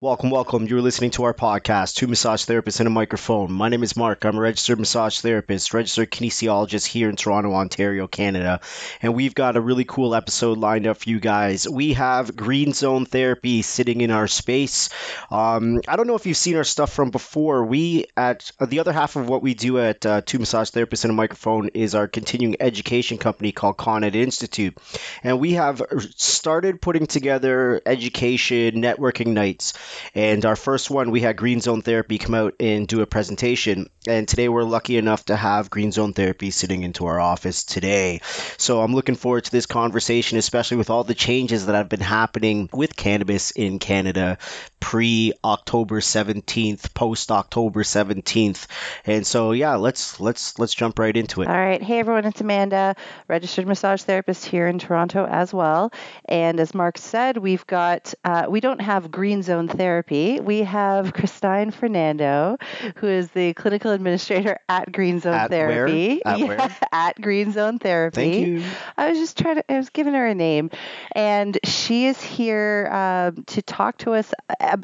Welcome, welcome. You're listening to our podcast, Two Massage Therapists and a Microphone. My name is Mark. I'm a registered massage therapist, registered kinesiologist here in Toronto, Ontario, Canada. And we've got a really cool episode lined up for you guys. We have Green Zone Therapy sitting in our space. Um, I don't know if you've seen our stuff from before. We, at uh, the other half of what we do at uh, Two Massage Therapists and a Microphone, is our continuing education company called ConEd Institute. And we have started putting together education networking nights. And our first one, we had Green Zone Therapy come out and do a presentation. And today we're lucky enough to have Green Zone Therapy sitting into our office today. So I'm looking forward to this conversation, especially with all the changes that have been happening with cannabis in Canada pre October 17th, post October 17th. And so yeah, let's let's let's jump right into it. All right. Hey everyone, it's Amanda, registered massage therapist here in Toronto as well. And as Mark said, we've got uh, we don't have Green Zone Therapy. We have Christine Fernando, who is the clinical administrator at Green Zone At Therapy. where? At Yeah, where? at Green Zone Therapy. Thank you. I was just trying to, I was giving her a name. And she is here um, to talk to us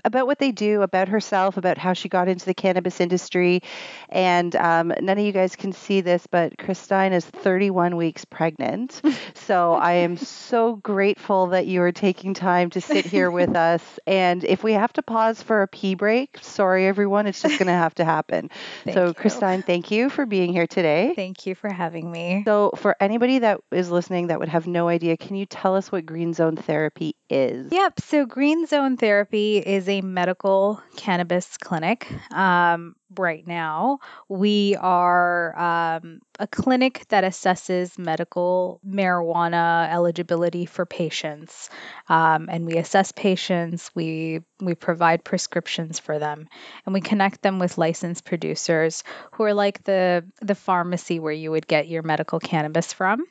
about what they do, about herself, about how she got into the cannabis industry. And um, none of you guys can see this, but Christine is 31 weeks pregnant. so I am so grateful that you are taking time to sit here with us. And if we have to pause for a pee break, sorry everyone, it's just going to have to happen. So, you. Christine, thank you for being here today. Thank you for having me. So, for anybody that is listening that would have no idea, can you tell us what green zone therapy is? Yep. So, Green Zone Therapy is a medical cannabis clinic. Um, right now, we are um, a clinic that assesses medical marijuana eligibility for patients, um, and we assess patients. We we provide prescriptions for them, and we connect them with licensed producers who are like the the pharmacy where you would get your medical cannabis from,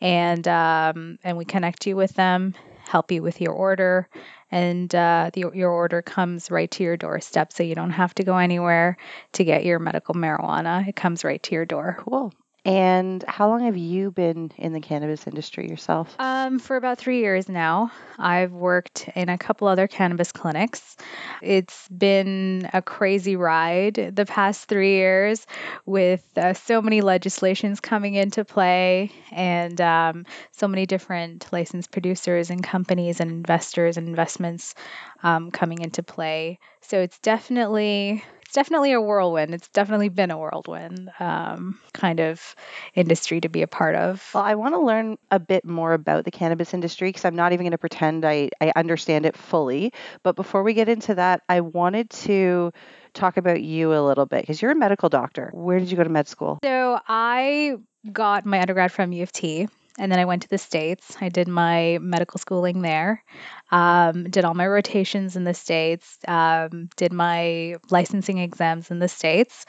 and um, and we connect you with them help you with your order and uh, the, your order comes right to your doorstep so you don't have to go anywhere to get your medical marijuana it comes right to your door Cool. And how long have you been in the cannabis industry yourself? um, for about three years now i've worked in a couple other cannabis clinics it's been a crazy ride the past three years with uh, so many legislations coming into play and um, so many different licensed producers and companies and investors and investments um, coming into play. So it's definitely it's definitely a whirlwind. It's definitely been a whirlwind um, kind of industry to be a part of. Well, I want to learn a bit more about the cannabis industry because I'm not even going to pretend I, I understand it fully. But before we get into that, I wanted to talk about you a little bit because you're a medical doctor. Where did you go to med school? So I got my undergrad from U of T. And then I went to the States. I did my medical schooling there, um, did all my rotations in the States, um, did my licensing exams in the States.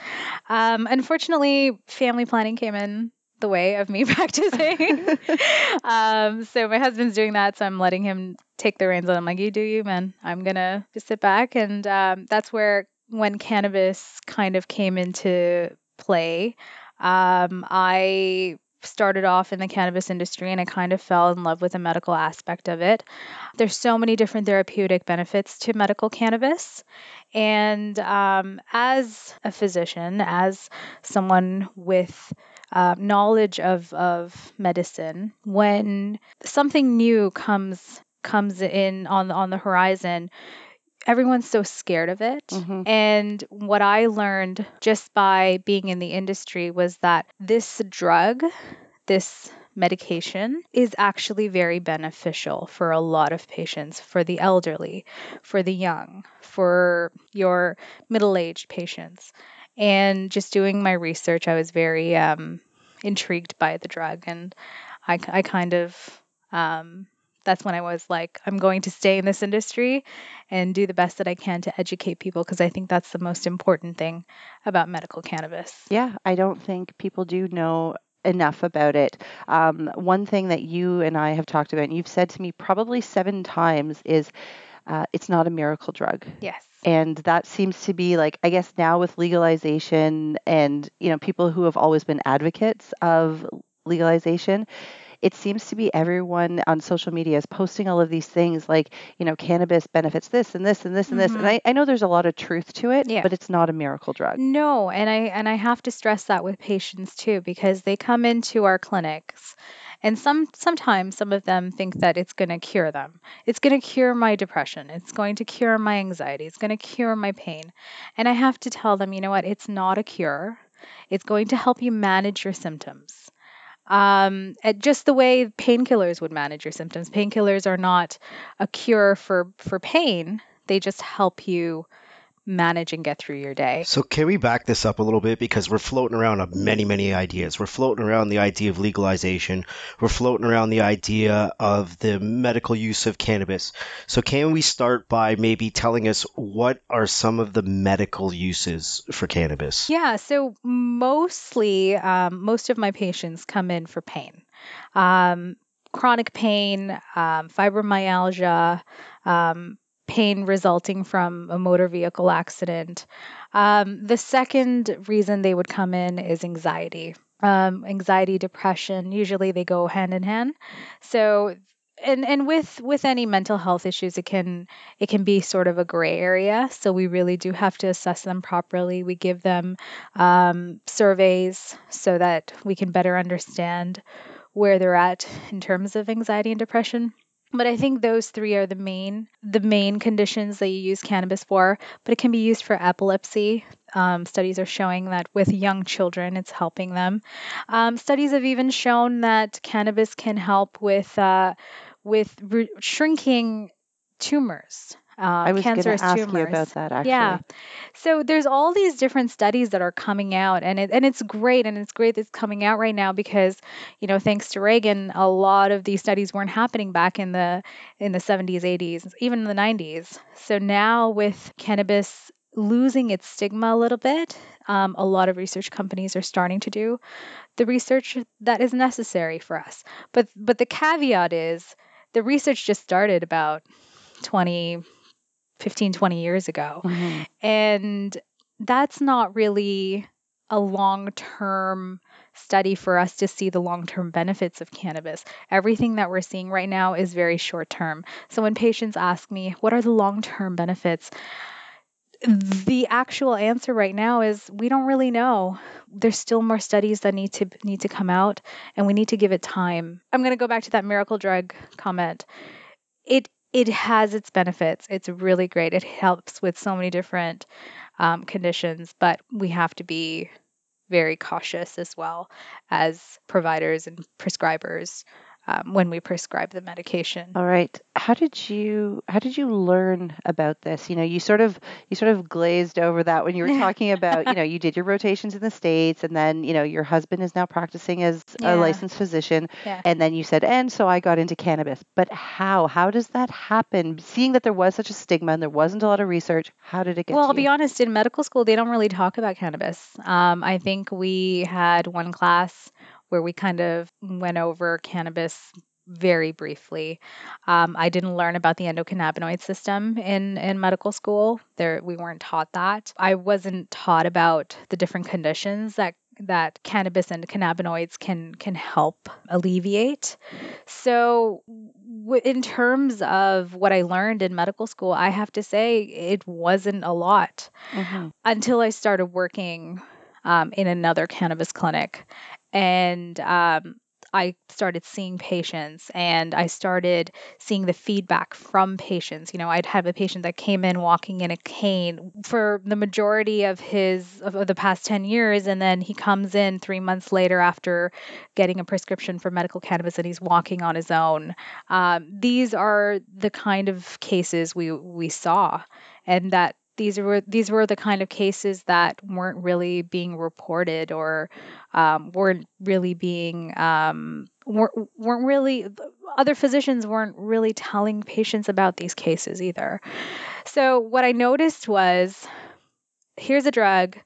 Um, unfortunately, family planning came in the way of me practicing. um, so my husband's doing that, so I'm letting him take the reins. And I'm like, you do you, man. I'm gonna just sit back, and um, that's where when cannabis kind of came into play. Um, I started off in the cannabis industry and I kind of fell in love with the medical aspect of it. There's so many different therapeutic benefits to medical cannabis. And um, as a physician, as someone with uh, knowledge of, of medicine, when something new comes comes in on on the horizon, everyone's so scared of it. Mhm. And what I learned just by being in the industry was that this drug, this medication, is actually very beneficial for a lot of patients, for the elderly, for the young, for your middle aged patients. And just doing my research, I was very um, intrigued by the drug. And I, I kind of um, that's when I was like, I'm going to stay in this industry and do the best that I can to educate people because I think that's the most important thing about medical cannabis. Yeah, I don't think people do know enough about it. Um, one thing that you and I have talked about, and you've said to me probably seven times, is uh, it's not a miracle drug. Yes. and that seems to be like i guess now with legalization and you know people who have always been advocates of legalization it seems to be everyone on social media is posting all of these things like, you know, cannabis benefits this and this and this and this. And Mhm. I, I know there's a lot of truth to it, Yeah. but it's not a miracle drug. No, and I and I have to stress that with patients too because they come into our clinics and some sometimes some of them think that it's going to cure them. It's going to cure my depression. It's going to cure my anxiety. It's going to cure my pain. And I have to tell them, you know what? It's not a cure. It's going to help you manage your symptoms. Um, just the way painkillers would manage your symptoms. Painkillers are not a cure for for pain. They just help you manage and get through your day. So can we back this up a little bit because we're floating around on many many ideas. We're floating around the idea of legalization. We're floating around the idea of the medical use of cannabis. So can we start by maybe telling us what are some of the medical uses for cannabis? Yeah, so mostly, um, most of my patients come in for pain, um, chronic pain, um, fibromyalgia, um, pain resulting from a motor vehicle accident. Um, the second reason they would come in is anxiety. Um, anxiety, depression, usually they go hand in hand. So, and and with with any mental health issues, it can it can be sort of a gray area. So we really do have to assess them properly. We give them um, surveys so that we can better understand where they're at in terms of anxiety and depression. But I think those three are the main the main conditions that you use cannabis for. But it can be used for epilepsy. Um, studies are showing that with young children, it's helping them. Um, studies have even shown that cannabis can help with uh, with re- shrinking tumors. Uh, I was going to cancerous ask tumors. you about that actually. Yeah. So there's all these different studies that are coming out and it and it's great and it's great that it's coming out right now because you know thanks to Reagan a lot of these studies weren't happening back in the in the 70s 80s even in the 90s. So now with cannabis losing its stigma a little bit um, a lot of research companies are starting to do the research that is necessary for us. But but the caveat is the research just started about 20 15 20 years ago. Mhm. And that's not really a long term study for us to see the long term benefits of cannabis. Everything that we're seeing right now is very short term. So when patients ask me, what are the long term benefits? The actual answer right now is we don't really know. There's still more studies that need to need to come out and we need to give it time. I'm going to go back to that miracle drug comment. It it has its benefits. It's really great. It helps with so many different um, conditions, but we have to be very cautious as well as providers and prescribers um, when we prescribe the medication. All right. How did you how did you learn about this? You know, you sort of you sort of glazed over that when you were talking about, you know, you did your rotations in the states and then, you know, your husband is now practicing as Yeah. a licensed physician Yeah. and then you said and so I got into cannabis. But how? How does that happen? Seeing that there was such a stigma and there wasn't a lot of research, how did it get Well, to I'll be honest, in medical school, they don't really talk about cannabis. Um, I think we had one class where we kind of went over cannabis very briefly. Um, I didn't learn about the endocannabinoid system in, in medical school. There, we weren't taught that. I wasn't taught about the different conditions that that cannabis and cannabinoids can can help alleviate. So, w- in terms of what I learned in medical school, I have to say it wasn't a lot Mhm. until I started working um, in another cannabis clinic. And um, I started seeing patients and I started seeing the feedback from patients. You know, I'd have a patient that came in walking in a cane for the majority of his of, the past 10 years and then he comes in 3 months later after getting a prescription for medical cannabis and he's walking on his own. Um, these are the kind of cases we we saw and that these were these were the kind of cases that weren't really being reported or um, weren't really being um, weren't, weren't really other physicians weren't really telling patients about these cases either. So what I noticed was here's a drug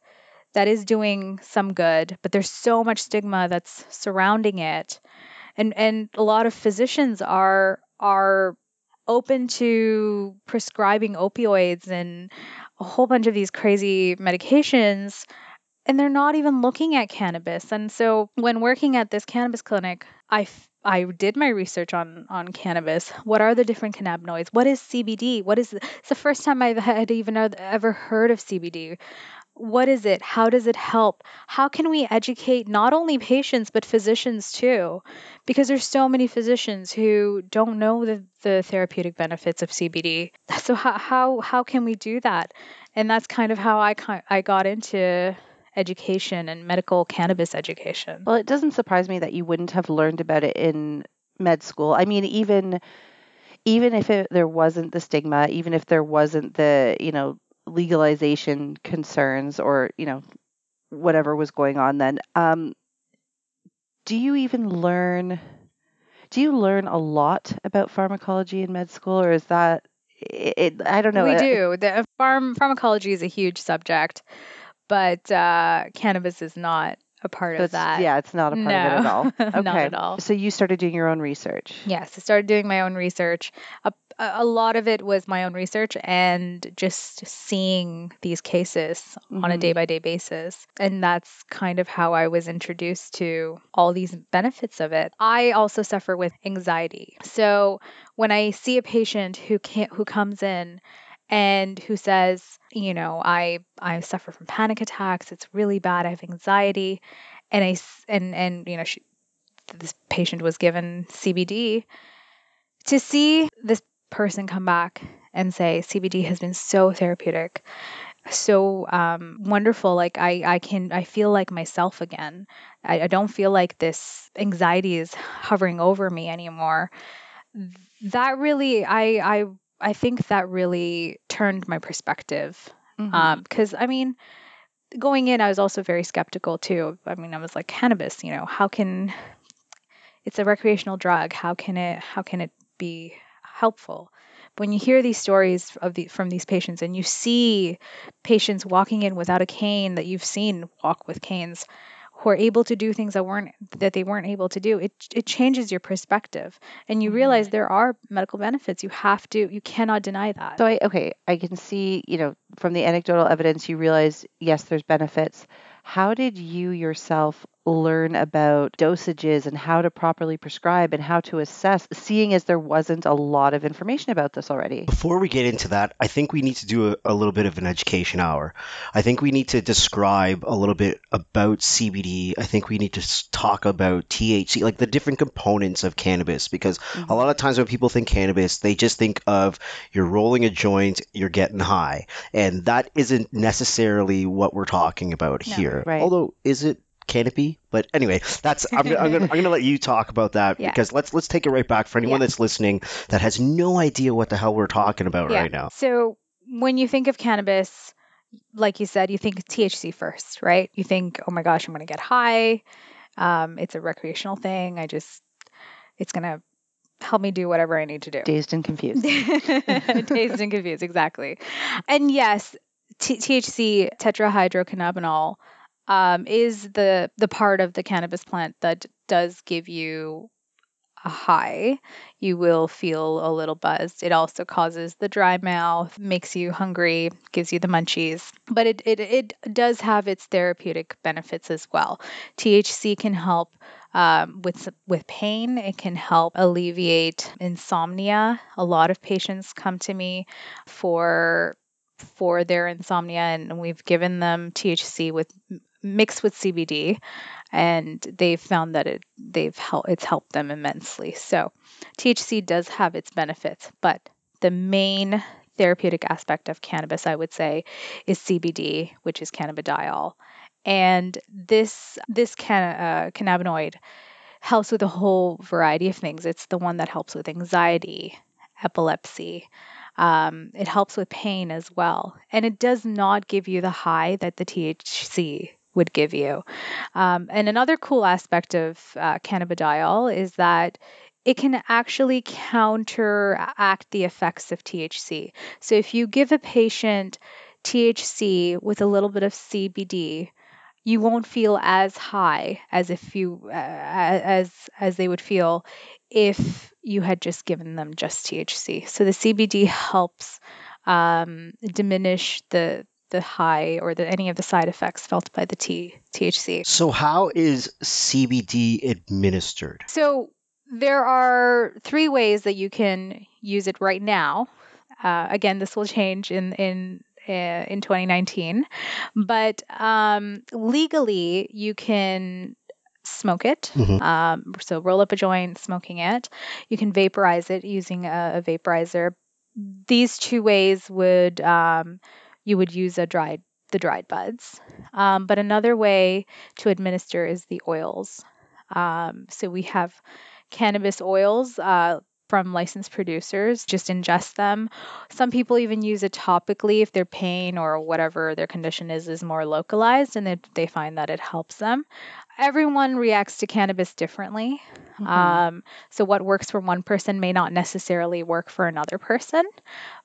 that is doing some good, but there's so much stigma that's surrounding it, and and a lot of physicians are are open to prescribing opioids and a whole bunch of these crazy medications and they're not even looking at cannabis. And so when working at this cannabis clinic, I f- I did my research on on cannabis. What are the different cannabinoids? What is CBD? What is it's the first time I've had even ever heard of CBD. What is it? How does it help? How can we educate not only patients but physicians too? Because there's so many physicians who don't know the, the therapeutic benefits of CBD. So how, how how can we do that? And that's kind of how I I got into education and medical cannabis education. Well, it doesn't surprise me that you wouldn't have learned about it in med school. I mean, even even if it, there wasn't the stigma, even if there wasn't the, you know, legalization concerns or, you know, whatever was going on then, um, do you even learn do you learn a lot about pharmacology in med school or is that it, it I don't know. We do. The farm pharmacology is a huge subject but uh, cannabis is not a part so of that. Yeah, it's not a part no, of it at all. Okay. not at all. So you started doing your own research. Yes, I started doing my own research. A lot of it was my own research and just seeing these cases mm-hmm. on a day by day basis. And that's kind of how I was introduced to all these benefits of it. I also suffer with anxiety. So when I see a patient who can't who comes in and who says, you know, I I suffer from panic attacks. It's really bad. I have anxiety, and I and and you know, she, this patient was given CBD. To see this person come back and say CBD has been so therapeutic, so um, wonderful. Like I I can I feel like myself again. I, I don't feel like this anxiety is hovering over me anymore. That really I I I think that really turned my perspective. Because, mm-hmm. um, I mean, going in, I was also very skeptical too. I mean, I was like, cannabis, you know, how can it's a recreational drug? How can it how can it be helpful? When you hear these stories of the from these patients and you see patients walking in without a cane that you've seen walk with canes, who are able to do things that weren't that they weren't able to do it it changes your perspective and you mm-hmm. realize there are medical benefits you have to you cannot deny that so i okay i can see you know from the anecdotal evidence you realize yes there's benefits how did you yourself learn about dosages and how to properly prescribe and how to assess, seeing as there wasn't a lot of information about this already? Before we get into that, I think we need to do a, a little bit of an education hour. I think we need to describe a little bit about CBD. I think we need to talk about THC, like the different components of cannabis, because mm-hmm. a lot of times when people think cannabis, they just think of you're rolling a joint, you're getting high. And that isn't necessarily what we're talking about no, here. Right. Although, is it canopy. But anyway, that's I'm, I'm, gonna, I'm gonna let you talk about that yeah. because let's let's take it right back for anyone yeah. that's listening that has no idea what the hell we're talking about yeah. right now. So when you think of cannabis, like you said, you think THC first, right? You think, oh my gosh, I'm gonna get high. Um, it's a recreational thing. I just it's gonna help me do whatever I need to do. Dazed and confused. Dazed and confused, exactly. And yes, T- THC, tetrahydrocannabinol, um, is the the part of the cannabis plant that does give you a high. You will feel a little buzzed. It also causes the dry mouth, makes you hungry, gives you the munchies. But it it, it does have its therapeutic benefits as well. THC can help um, with with pain. It can help alleviate insomnia. A lot of patients come to me for for their insomnia and we've given them THC with mixed with CBD, and they've found that it they've helped it's helped them immensely. So THC does have its benefits, but the main therapeutic aspect of cannabis, I would say, is CBD, which is cannabidiol, and this this can, uh, cannabinoid helps with a whole variety of things. It's the one that helps with anxiety, epilepsy. Um, it helps with pain as well. And it does not give you the high that the THC would give you. Um, and another cool aspect of uh, cannabidiol is that it can actually counteract the effects of THC. So if you give a patient THC with a little bit of CBD, you won't feel as high as if you uh, as as they would feel if you had just given them just THC. So the CBD helps um, diminish the the high or the, any of the side effects felt by the T, THC. So, how is CBD administered? So, there are three ways that you can use it right now. Uh, again, this will change in in uh, in 2019, but um, legally you can smoke it. Mhm. Um, so roll up a joint, smoking it. You can vaporize it using a, a vaporizer. These two ways would um, you would use a dried the dried buds. Um, but another way to administer is the oils. Um, so we have cannabis oils uh, from licensed producers. Just ingest them. Some people even use it topically if their pain or whatever their condition is is more localized, and they, they find that it helps them. Everyone reacts to cannabis differently. Mhm. Um, so what works for one person may not necessarily work for another person.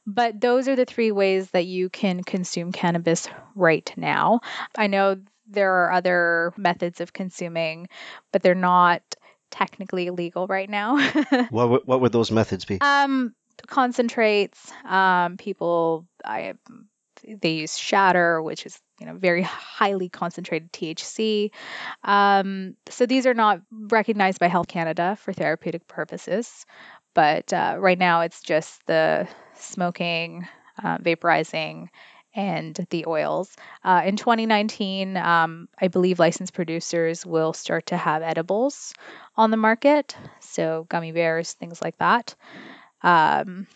But those are the three ways that you can consume cannabis right now. I know there are other methods of consuming, but they're not technically legal right now. What would- what would those methods be? um, concentrates. Um, people, I they use shatter, which is you know very highly concentrated THC. Um, so these are not recognized by Health Canada for therapeutic purposes, but uh, right now it's just the smoking, uh, vaporizing, and the oils. Uh, in 2019, um, I believe licensed producers will start to have edibles on the market, so gummy bears, things like that. Um,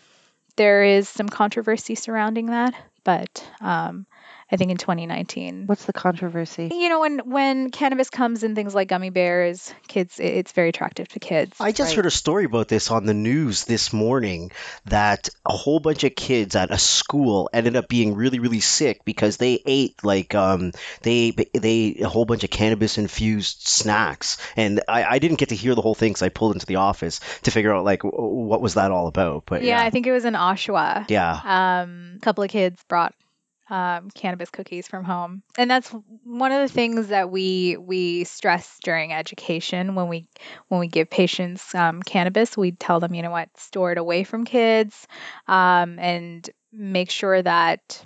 there is some controversy surrounding that, but um, I think in 2019, What's the controversy? you know, when when cannabis comes in things like gummy bears, kids, it- it's very attractive to kids. I just Right. heard a story about this on the news this morning that a whole bunch of kids at a school ended up being really really sick because they ate like um they they ate a whole bunch of cannabis infused snacks and I, I didn't get to hear the whole thing because I pulled into the office to figure out like w- what was that all about but yeah, yeah I think it was in Oshawa. yeah um, a couple of kids brought um, cannabis cookies from home, and that's one of the things that we we stress during education when we when we give patients um, cannabis. We tell them, you know what, store it away from kids, um, and make sure that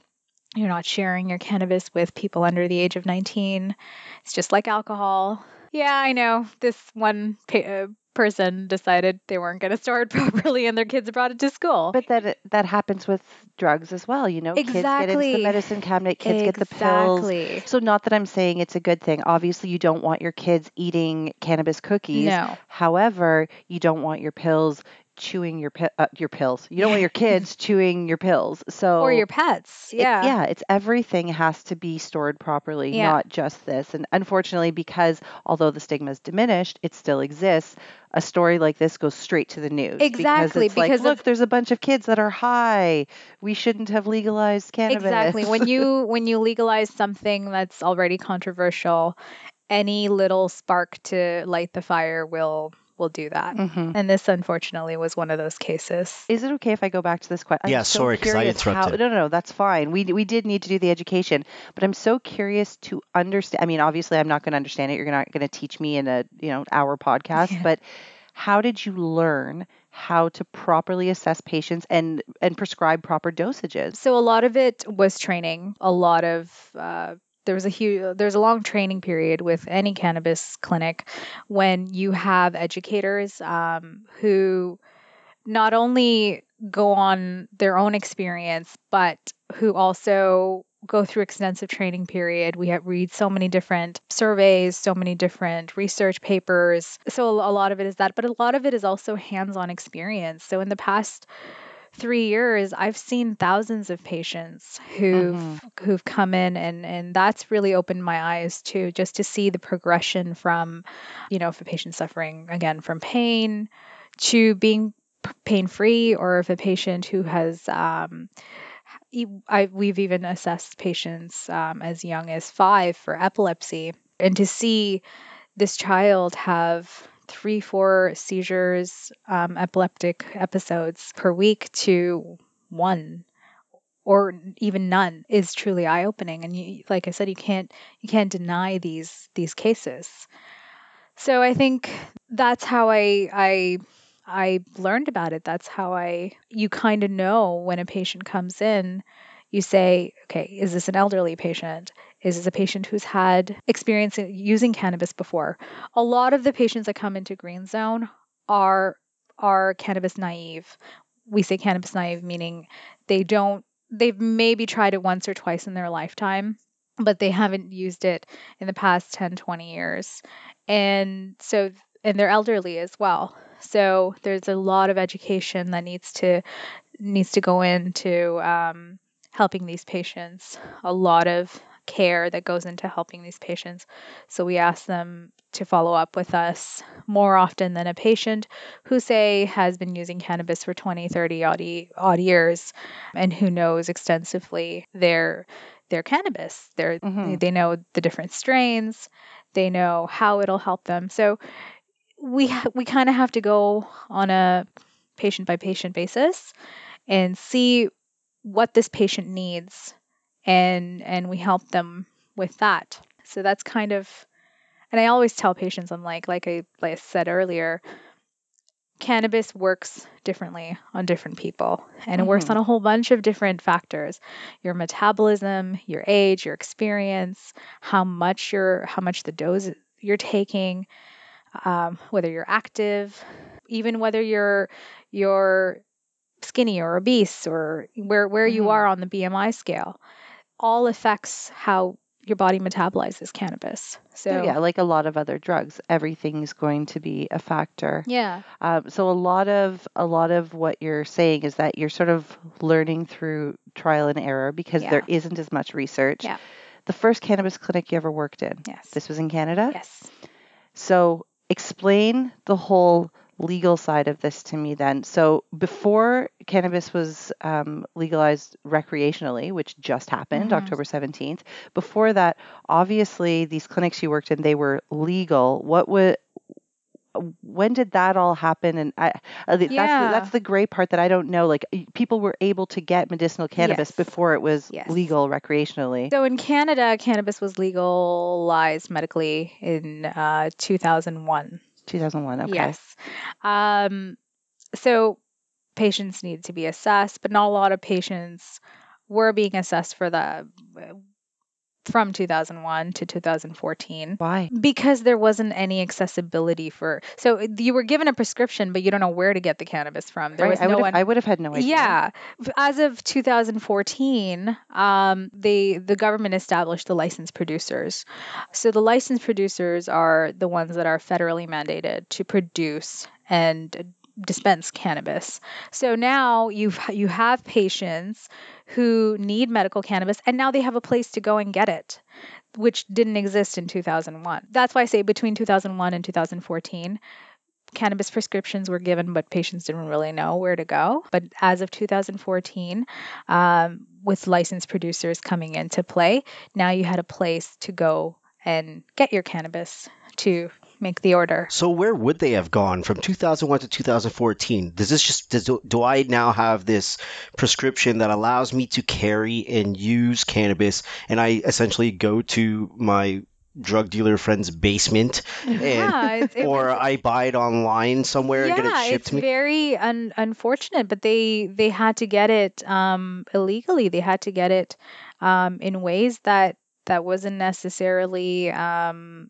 you're not sharing your cannabis with people under the age of 19. It's just like alcohol. Yeah, I know. This one pa- uh, person decided they weren't going to store it properly, and their kids brought it to school. But that that happens with drugs as well. You know, kids get into Exactly. the medicine cabinet, kids get the pills. Exactly. So not that I'm saying it's a good thing. Obviously, you don't want your kids eating cannabis cookies. No. However, you don't want your pills chewing your pi- uh, your pills. You don't want your kids chewing your pills. So Or your pets. it- Yeah. yeah, it's everything has to be stored properly, Yeah. not just this. And unfortunately, because although the stigma is diminished, it still exists. A story like this goes straight to the news. Exactly, Because it's like, because of- look, there's a bunch of kids that are high. We shouldn't have legalized cannabis. Exactly. When you when you legalize something that's already controversial, any little spark to light the fire will will do that. Mhm. And this unfortunately was one of those cases. Is it okay if I go back to this question? Yeah, sorry, 'cause I interrupted. no, no, no, that's fine. We we did need to do the education, but I'm so curious to understand. I mean, obviously, I'm not going to understand it. You're not going to teach me in a you know hour podcast, Yeah. but how did you learn how to properly assess patients and and prescribe proper dosages? So a lot of it was training. A lot of uh, there was a huge there's a long training period with any cannabis clinic when you have educators um, who not only go on their own experience but who also go through extensive training period. We have read so many different surveys so many different research papers. So a lot of it is that but a lot of it is also hands-on experience. So in the past three years, I've seen thousands of patients who've Mhm. who've come in, and and that's really opened my eyes too, just to see the progression from, you know, if a patient's suffering again from pain, to being pain free, or if a patient who has um, I, we've even assessed patients um, as young as five for epilepsy, and to see this child have three, four seizures, um, epileptic episodes per week to one or even none is truly eye-opening. And you, like I said, you can't you can't deny these these cases. So I think that's how I I I learned about it. That's how I you kind of know when a patient comes in. You say, okay, is this an elderly patient? Is this a patient who's had experience using cannabis before? A lot of the patients that come into Green Zone are are cannabis naive. We say cannabis naive meaning they don't they've maybe tried it once or twice in their lifetime, but they haven't used it in the past 10, 20 years. And so and they're elderly as well. So there's a lot of education that needs to needs to go into um, helping these patients. A lot of care that goes into helping these patients. So we ask them to follow up with us more often than a patient who say has been using cannabis for 20, 30 odd, odd years and who knows extensively their their cannabis. They're, mm-hmm. They know the different strains. They know how it'll help them. So we ha- we kind of have to go on a patient by patient basis and see what this patient needs and and we help them with that. So that's kind of and I always tell patients I'm like like I like I said earlier cannabis works differently on different people and it mm-hmm. works on a whole bunch of different factors your metabolism your age your experience how much you're how much the dose you're taking um, whether you're active even whether you're you're skinny or obese or where where mm-hmm. you are on the BMI scale all affects how your body metabolizes cannabis. So yeah, like a lot of other drugs, everything's going to be a factor. Yeah. Um, so a lot of a lot of what you're saying is that you're sort of learning through trial and error because yeah. there isn't as much research. Yeah. The first cannabis clinic you ever worked in. Yes. This was in Canada. Yes. So explain the whole legal side of this to me then. So before cannabis was um, legalized recreationally, which just happened mm-hmm. October 17th, before that, obviously these clinics you worked in, they were legal. What would when did that all happen? And I, uh, that's yeah. the, that's the great part that I don't know. Like people were able to get medicinal cannabis yes. before it was yes. legal recreationally. So in Canada, cannabis was legalized medically in uh, 2001. 2001. Okay. Yes. Um, so patients need to be assessed, but not a lot of patients were being assessed for the from 2001 to 2014. Why? Because there wasn't any accessibility for. So you were given a prescription, but you don't know where to get the cannabis from. There right. was I no one. I would have had no idea. Yeah, as of 2014, um, they the government established the licensed producers. So the licensed producers are the ones that are federally mandated to produce and dispense cannabis. So now you you have patients who need medical cannabis and now they have a place to go and get it which didn't exist in 2001. That's why I say between 2001 and 2014 cannabis prescriptions were given, but patients didn't really know where to go. But as of 2014, um, with licensed producers coming into play, now you had a place to go and get your cannabis to make the order. So where would they have gone from 2001 to 2014? Does this just does, do I now have this prescription that allows me to carry and use cannabis, and I essentially go to my drug dealer friend's basement and, yeah, it, or I buy it online somewhere yeah, and get it shipped it's to me. very un- unfortunate, but they they had to get it um, illegally. They had to get it um, in ways that that wasn't necessarily um,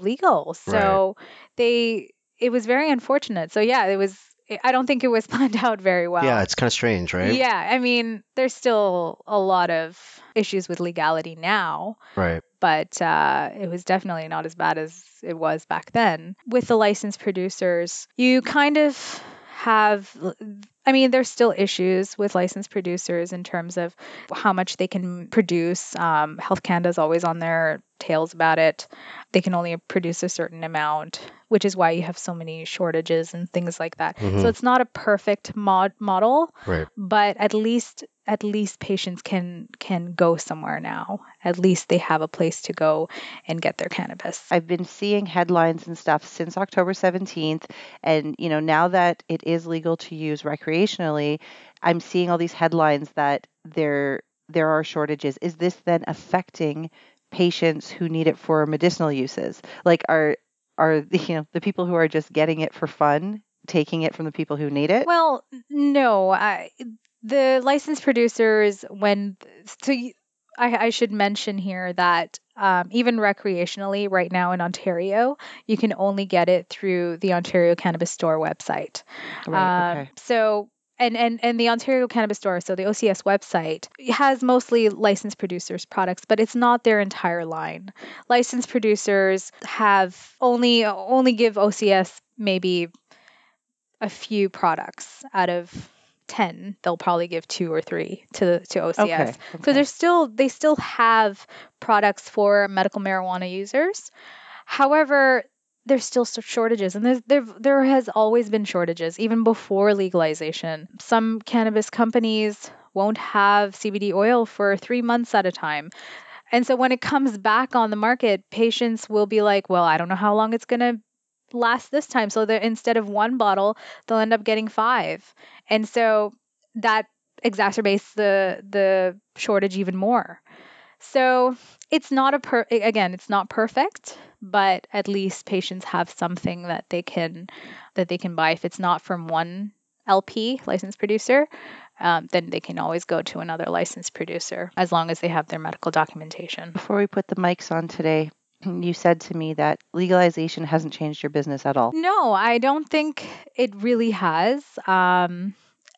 legal. So right. they it was very unfortunate. So yeah, it was I don't think it was planned out very well. Yeah, it's kind of strange, right? Yeah, I mean, there's still a lot of issues with legality now. Right. But uh, it was definitely not as bad as it was back then. With the licensed producers, you kind of have I mean, there's still issues with licensed producers in terms of how much they can produce. Um, Health Canada is always on their tails about it. They can only produce a certain amount, which is why you have so many shortages and things like that. Mm-hmm. So it's not a perfect mod model, right. but at least at least patients can can go somewhere now. At least they have a place to go and get their cannabis. I've been seeing headlines and stuff since October 17th and you know now that it is legal to use recreationally, I'm seeing all these headlines that there there are shortages. Is this then affecting patients who need it for medicinal uses? Like are are the, you know the people who are just getting it for fun taking it from the people who need it? Well, no. I, the licensed producers when so I, I should mention here that um, even recreationally, right now in Ontario, you can only get it through the Ontario Cannabis Store website. Right. Um, okay. So, and, and, and the Ontario Cannabis Store, so the OCS website, has mostly licensed producers' products, but it's not their entire line. Licensed producers have only only give OCS maybe a few products out of 10 they'll probably give two or three to to OCS Okay. so they're still they still have products for medical marijuana users. However, there's still shortages, and there's, there there has always been shortages even before legalization. Some cannabis companies won't have CBD oil for three months at a time. And so when it comes back on the market, patients will be like, well, I don't know how long it's going to last this time. So instead of one bottle, they'll end up getting five. And so that exacerbates the the shortage even more. So it's not a per again, it's not perfect, but at least patients have something that they can that they can buy if it's not from one LP licensed producer. Um, then they can always go to another licensed producer as long as they have their medical documentation. Before we put the mics on today, you said to me that legalization hasn't changed your business at all. No, I don't think it really has. Um,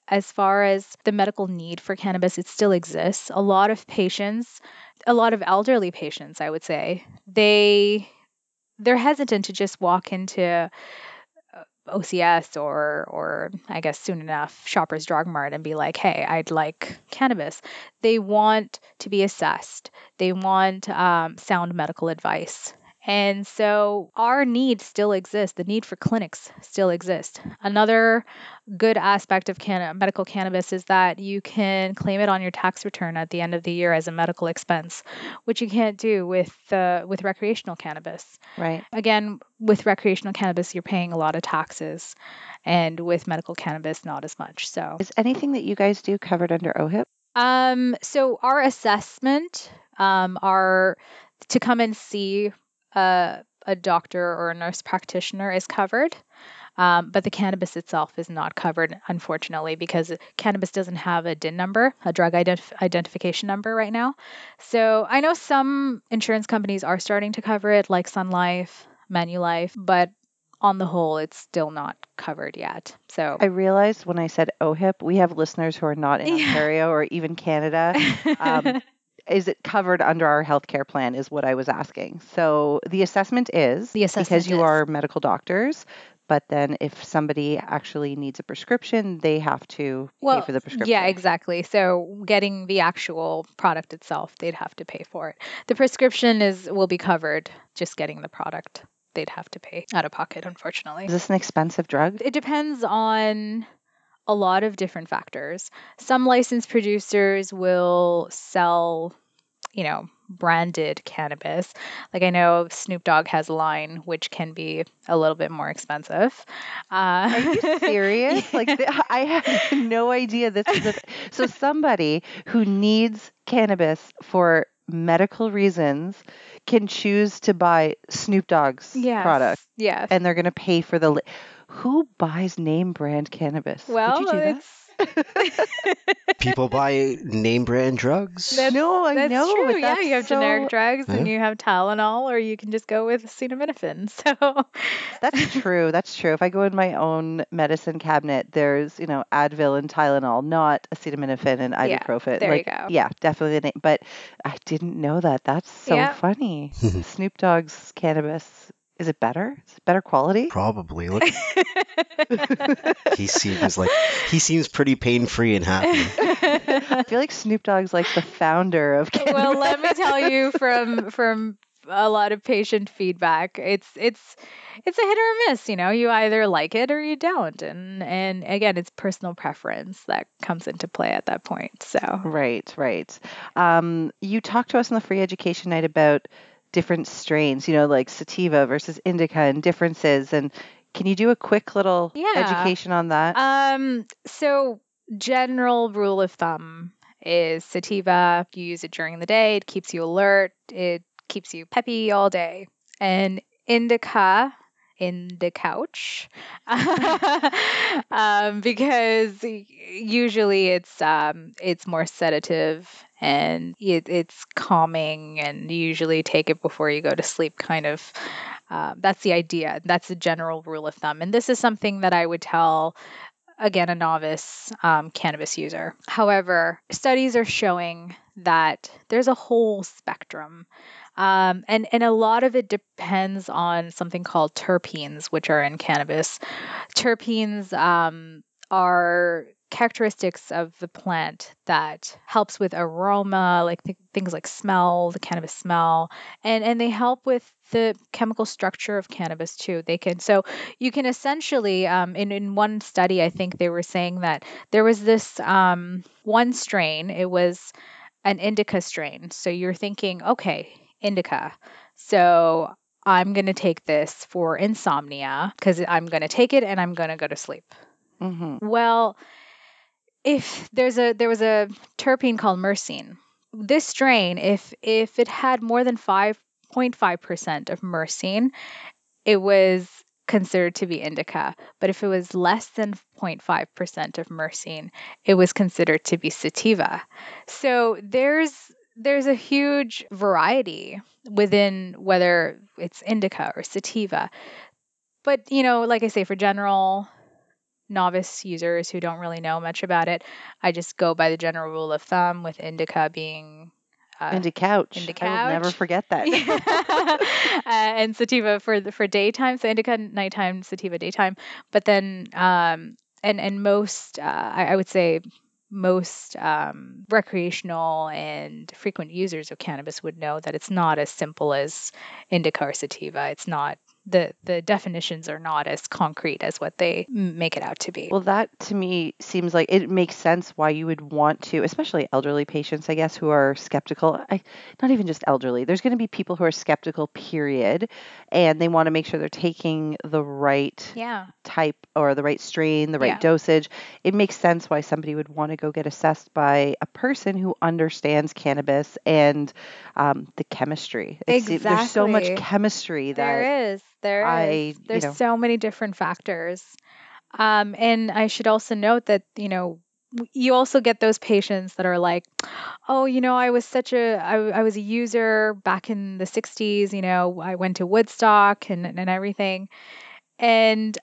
as far as the medical need for cannabis, it still exists. A lot of patients, a lot of elderly patients, I would say, they they're hesitant to just walk into uh, OCS or or I guess soon enough Shoppers Drug Mart and be like, "Hey, I'd like cannabis." They want to be assessed. They want um, sound medical advice. And so our need still exists. The need for clinics still exists. Another good aspect of canna- medical cannabis is that you can claim it on your tax return at the end of the year as a medical expense, which you can't do with uh, with recreational cannabis. Right. Again, with recreational cannabis, you're paying a lot of taxes, and with medical cannabis, not as much. So, Is anything that you guys do covered under OHIP? um, so our assessment, um, our to come and see a, a doctor or a nurse practitioner is covered. Um, but the cannabis itself is not covered, unfortunately, because cannabis doesn't have a DIN number, a drug identif- identification number right now. So I know some insurance companies are starting to cover it, like Sun Life, Manulife, but on the whole, it's still not covered yet. So I realized when I said OHIP, we have listeners who are not in Yeah. Ontario or even Canada. um, Is it covered under our healthcare plan? Is what I was asking. So the assessment is The because you is. are medical doctors. But then, if somebody actually needs a prescription, they have to pay for the prescription. Yeah, exactly. So getting the actual product itself, they'd have to pay for it. The prescription is will be covered. Just getting the product, they'd have to pay out of pocket, unfortunately. Is this an expensive drug? It depends on a lot of different factors. Some licensed producers will sell, you know, branded cannabis. Like I know Snoop Dogg has a line which can be a little bit more expensive. Uh, Are you serious? Like th- I have no idea this is a so somebody who needs cannabis for medical reasons can choose to buy Snoop Dogg's yes, product Yes. and they're going to pay for the li- who buys name brand cannabis? well, Did you do that? it's People buy name brand drugs. That's- no, I That's know. true. but yeah, you have so- generic drugs and you have Tylenol, or you can just go with acetaminophen. So, That's true. That's true. If I go in my own medicine cabinet, there's, you know, Advil and Tylenol, not acetaminophen and Yeah, ibuprofen. there you like, go. Yeah, definitely. The name. But I didn't know that. That's so Yeah. funny. Snoop Dogg's cannabis. Is it better? Is it better quality? Probably. Look, he seems like he seems pretty pain free and happy. I feel like Snoop Dogg's like the founder of cannabis. well, let me tell you from from a lot of patient feedback, it's it's it's a hit or a miss. You know, you either like it or you don't, and and again, it's personal preference that comes into play at that point. So. Right, right. Um, you talked to us on the free education night about different strains, you know, like sativa versus indica and differences. And can you do a quick little Yeah. education on that? Um, so general rule of thumb is sativa, you use it during the day, it keeps you alert, it keeps you peppy all day. And indica in the couch um, because usually it's um, it's more sedative and it, it's calming, and you usually take it before you go to sleep, kind of. Uh, that's the idea. That's the general rule of thumb. And this is something that I would tell again, a novice um, cannabis user. However, studies are showing that there's a whole spectrum. Um, and, and a lot of it depends on something called terpenes, which are in cannabis. Terpenes um, are characteristics of the plant that helps with aroma, like th- things like smell, the cannabis smell, and and they help with the chemical structure of cannabis too. They can so you can essentially um, in in one study, I think they were saying that there was this um, one strain. It was an indica strain. So you're thinking, okay, indica. So I'm going to take this for insomnia because I'm going to take it and I'm going to go to sleep. Mm-hmm. Well, if there's a there was a terpene called myrcene. This strain, if if it had more than 5.5% of myrcene, it was considered to be indica. But if it was less than 0.5% of myrcene, it was considered to be sativa. So there's there's a huge variety within whether it's indica or sativa. But you know, like I say, for general novice users who don't really know much about it, I just go by the general rule of thumb with indica being uh, indica couch. Indica I will never forget that. uh, and sativa for the, for daytime, so indica nighttime, sativa daytime. But then, um, and and most, uh, I, I would say most um, recreational and frequent users of cannabis would know that it's not as simple as indica or sativa. It's not the the definitions are not as concrete as what they make it out to be. Well, that to me seems like it makes sense why you would want to, especially elderly patients, I guess, who are skeptical. I, not even just elderly. There's going to be people who are skeptical, period, and they want to make sure they're taking the right yeah. type or the right strain, the right Yeah. dosage. It makes sense why somebody would want to go get assessed by a person who understands cannabis and um, the chemistry. It's- There's so much chemistry that There is. There is. I, you There's know- so many different factors. Um, and I should also note that, you know, you also get those patients that are like, oh, you know, I was such a, I, I was a user back in the 60s, you know, I went to Woodstock and, and everything. And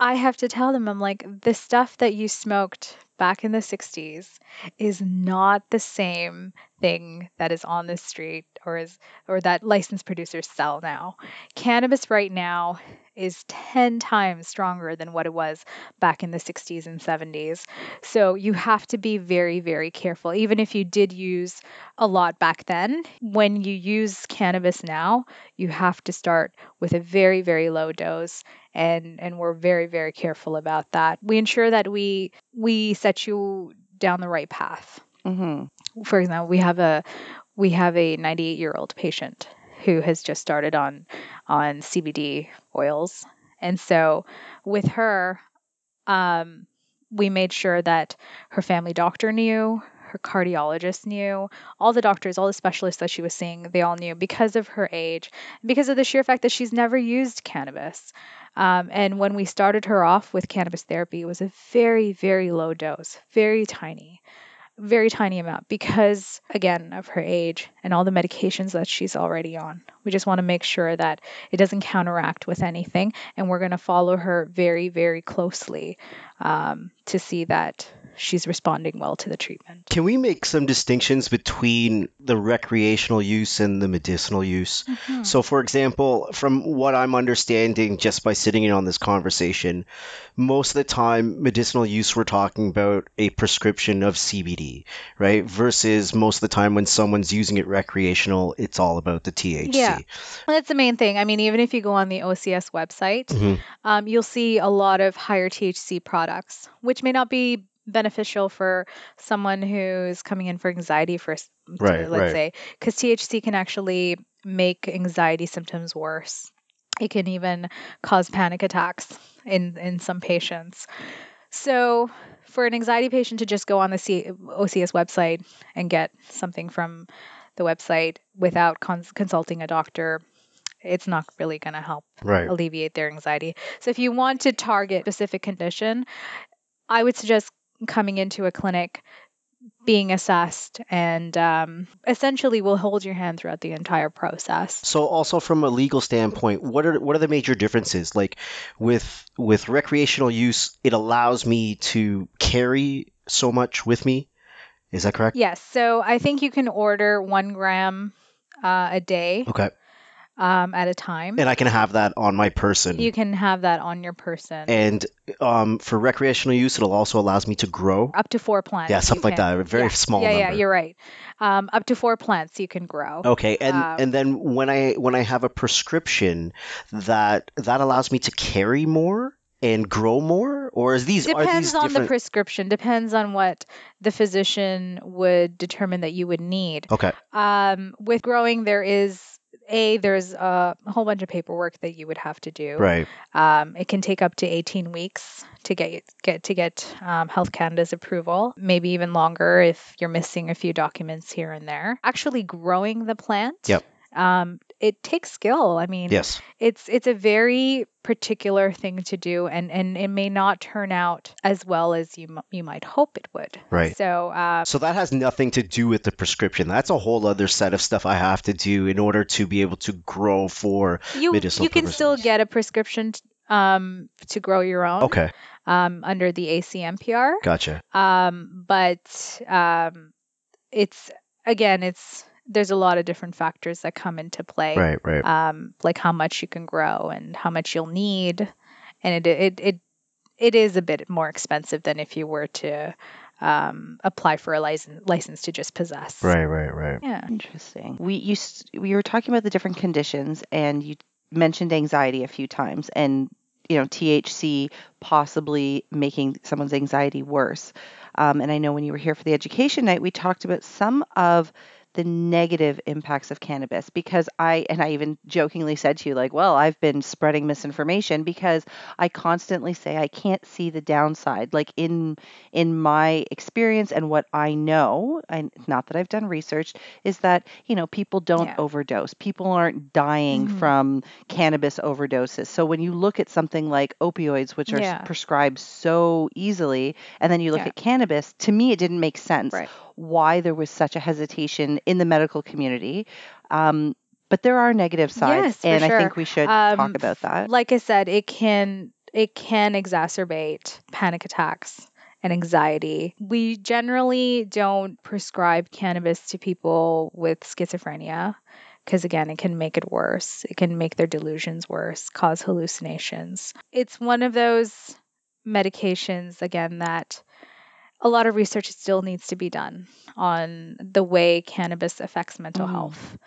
I have to tell them, I'm like, the stuff that you smoked back in the 60s is not the same thing that is on the street or is or that licensed producers sell now. Cannabis right now is 10 times stronger than what it was back in the 60s and 70s. So you have to be very very careful even if you did use a lot back then. When you use cannabis now, you have to start with a very very low dose and and we're very very careful about that. We ensure that we we set you down the right path Mhm. for example, we have a we have a 98 year old patient who has just started on on CBD oils, and so with her, um, we made sure that her family doctor knew, her cardiologist knew, all the doctors, all the specialists that she was seeing, they all knew because of her age, because of the sheer fact that she's never used cannabis. Um, and when we started her off with cannabis therapy, it was a very, very low dose, very tiny very tiny amount because again of her age and all the medications that she's already on. We just want to make sure that it doesn't counteract with anything and we're going to follow her very very closely um, to see that she's responding well to the treatment Can we make some distinctions between the recreational use and the medicinal use? So, for example, from what I'm understanding just by sitting in on this conversation, most of the time, medicinal use, we're talking about a prescription of CBD, right? Versus most of the time when someone's using it recreational, it's all about the THC. Yeah. that's the main thing i mean even if you go on the ocs website Mhm. um, you'll see a lot of higher thc products which may not be beneficial for someone who's coming in for anxiety for Right, let's right. say because thc can actually make anxiety symptoms worse it can even cause panic attacks in in some patients so for an anxiety patient to just go on the C- ocs website and get something from the website without cons- consulting a doctor it's not really going to help Right. alleviate their anxiety. So if you want to target a specific condition, I would suggest coming into a clinic being assessed and um, essentially will hold your hand throughout the entire process. So also from a legal standpoint, what are what are the major differences? Like with with recreational use, it allows me to carry so much with me. Is that correct? Yes. So I think you can order one gram uh, a day Okay. Um, at a time. And I can have that on my person. You can have that on your person. and um, for recreational use, it'll also allows me to grow. up to four plants. Yeah, something like that. A very yeah. small Yeah, number. yeah, you're right. Um, up to four plants you can grow. Okay, and Um, and then when I when I have a prescription, that that allows me to carry more and grow more, or is these are Depends these on the prescription. Depends on what the physician would determine that you would need. okay, Um, with growing, there is a there's a whole bunch of paperwork that you would have to do. right, Um, it can take up to 18 weeks to get get to get um, Health Canada's approval. Maybe even longer if you're missing a few documents here and there. Actually, growing the plant. Yep. Um, it takes skill. I mean, yes, it's it's a very particular thing to do, and and it may not turn out as well as you you might hope it would. Right. So. Uh, so that has nothing to do with the prescription. That's a whole other set of stuff I have to do in order to be able to grow for. you medicinal you can still get a prescription t- um, to grow your own Okay, um, under the ACMPR. gotcha. um, but um, it's again it's there's a lot of different factors that come into play Right, right. um, like how much you can grow and how much you'll need and it it it, it is a bit more expensive than if you were to um, apply for a license license to just possess Right, right, right. yeah Interesting. We you we were talking about the different conditions, and you mentioned anxiety a few times, and you know THC possibly making someone's anxiety worse. Um, and I know when you were here for the education night, we talked about some of the negative impacts of cannabis because I and I even jokingly said to you like, well, I've been spreading misinformation because I constantly say I can't see the downside. Like in in my experience and what I know, and not that I've done research, is that you know people don't Yeah. overdose. People aren't dying Mhm. from cannabis overdoses. So when you look at something like opioids, which are Yeah. prescribed so easily, and then you look Yeah. at cannabis, to me it didn't make sense Right. Why there was such a hesitation in the medical community. Um, but there are negative sides, Yes, and I think we should Um, talk about that. like I said, it can it can exacerbate panic attacks and anxiety. We generally don't prescribe cannabis to people with schizophrenia because again, it can make it worse. It can make their delusions worse, cause hallucinations. It's one of those medications again that a lot of research still needs to be done on the way cannabis affects mental Mhm. health.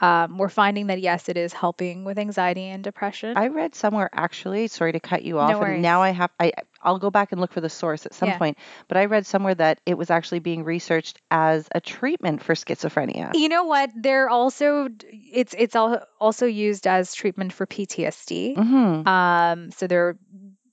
Um, we're finding that yes, it is helping with anxiety and depression. I read somewhere actually, sorry to cut you off, No and now. I have I I'll go back and look for the source at some Yeah. point. But I read somewhere that it was actually being researched as a treatment for schizophrenia. You know what? They're also it's it's also used as treatment for PTSD. hmm Um, so they're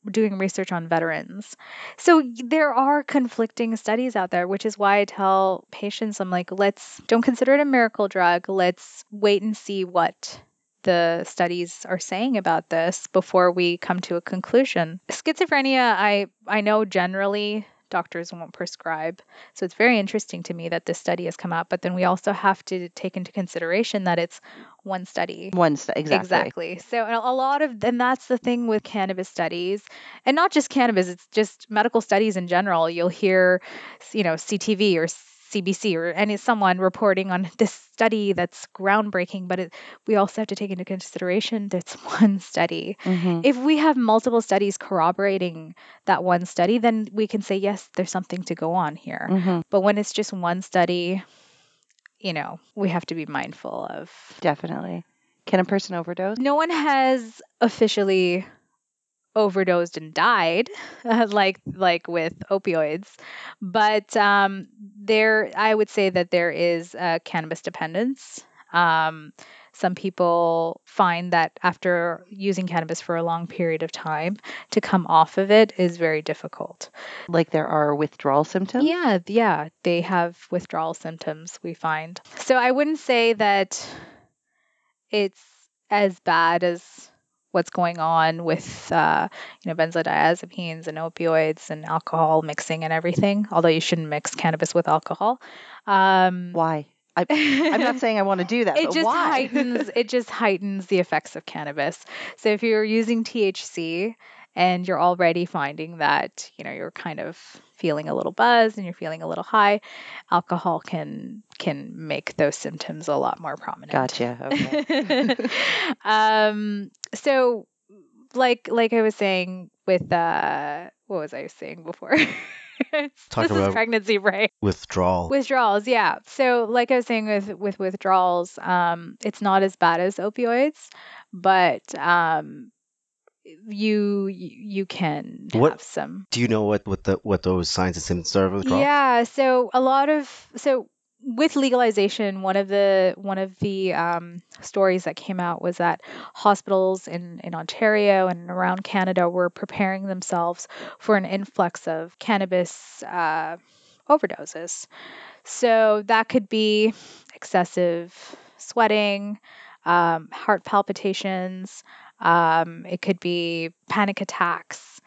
doing research on veterans. So there are conflicting studies out there, which is why I tell patients, I'm like, let's don't consider it a miracle drug. Let's wait and see what the studies are saying about this before we come to a conclusion. Schizophrenia, I I know generally doctors won't prescribe. So it's very interesting to me that this study has come out, but then we also have to take into consideration that it's one study. One st- exactly. Exactly. So a a lot of, and that's the thing with cannabis studies, and not just cannabis, it's just medical studies in general. You'll hear, you know, CTV or CBC or any someone reporting on this study that's groundbreaking, but it, we also have to take into consideration that's one study. hmm If we have multiple studies corroborating that one study, then we can say, yes, there's something to go on here. hmm But when it's just one study, you know, we have to be mindful of Definitely. Can a person overdose? no one has officially overdosed and died like like with opioids but um there i would say that there is a cannabis dependence um some people find that after using cannabis for a long period of time to come off of it is very difficult Like there are withdrawal symptoms? yeah, yeah, they have withdrawal symptoms, we find. So I wouldn't say that it's as bad as what's going on with uh, you know benzodiazepines and opioids and alcohol mixing and everything. Although you shouldn't mix cannabis with alcohol. Um, Why? I, I'm not saying I want to do that. it but just why? heightens it just heightens the effects of cannabis. So if you're using THC and you're already finding that you know you're kind of feeling a little buzz and you're feeling a little high, alcohol can can make those symptoms a lot more prominent. Gotcha. Okay. um, so like like I was saying with uh what was I saying before? Talk this is about- pregnancy brain. Withdrawal. Withdrawals, yeah. So, like I was saying with with withdrawals, um, it's not as bad as opioids, but um, you you can What- have some. Do you know what, what the what those signs and symptoms are of withdrawal? Yeah. So a lot of so with legalization, one of the one of the um, stories that came out was that hospitals in in Ontario and around Canada were preparing themselves for an influx of cannabis uh, overdoses. So that could be excessive sweating, um, heart palpitations. Um, it could be panic attacks,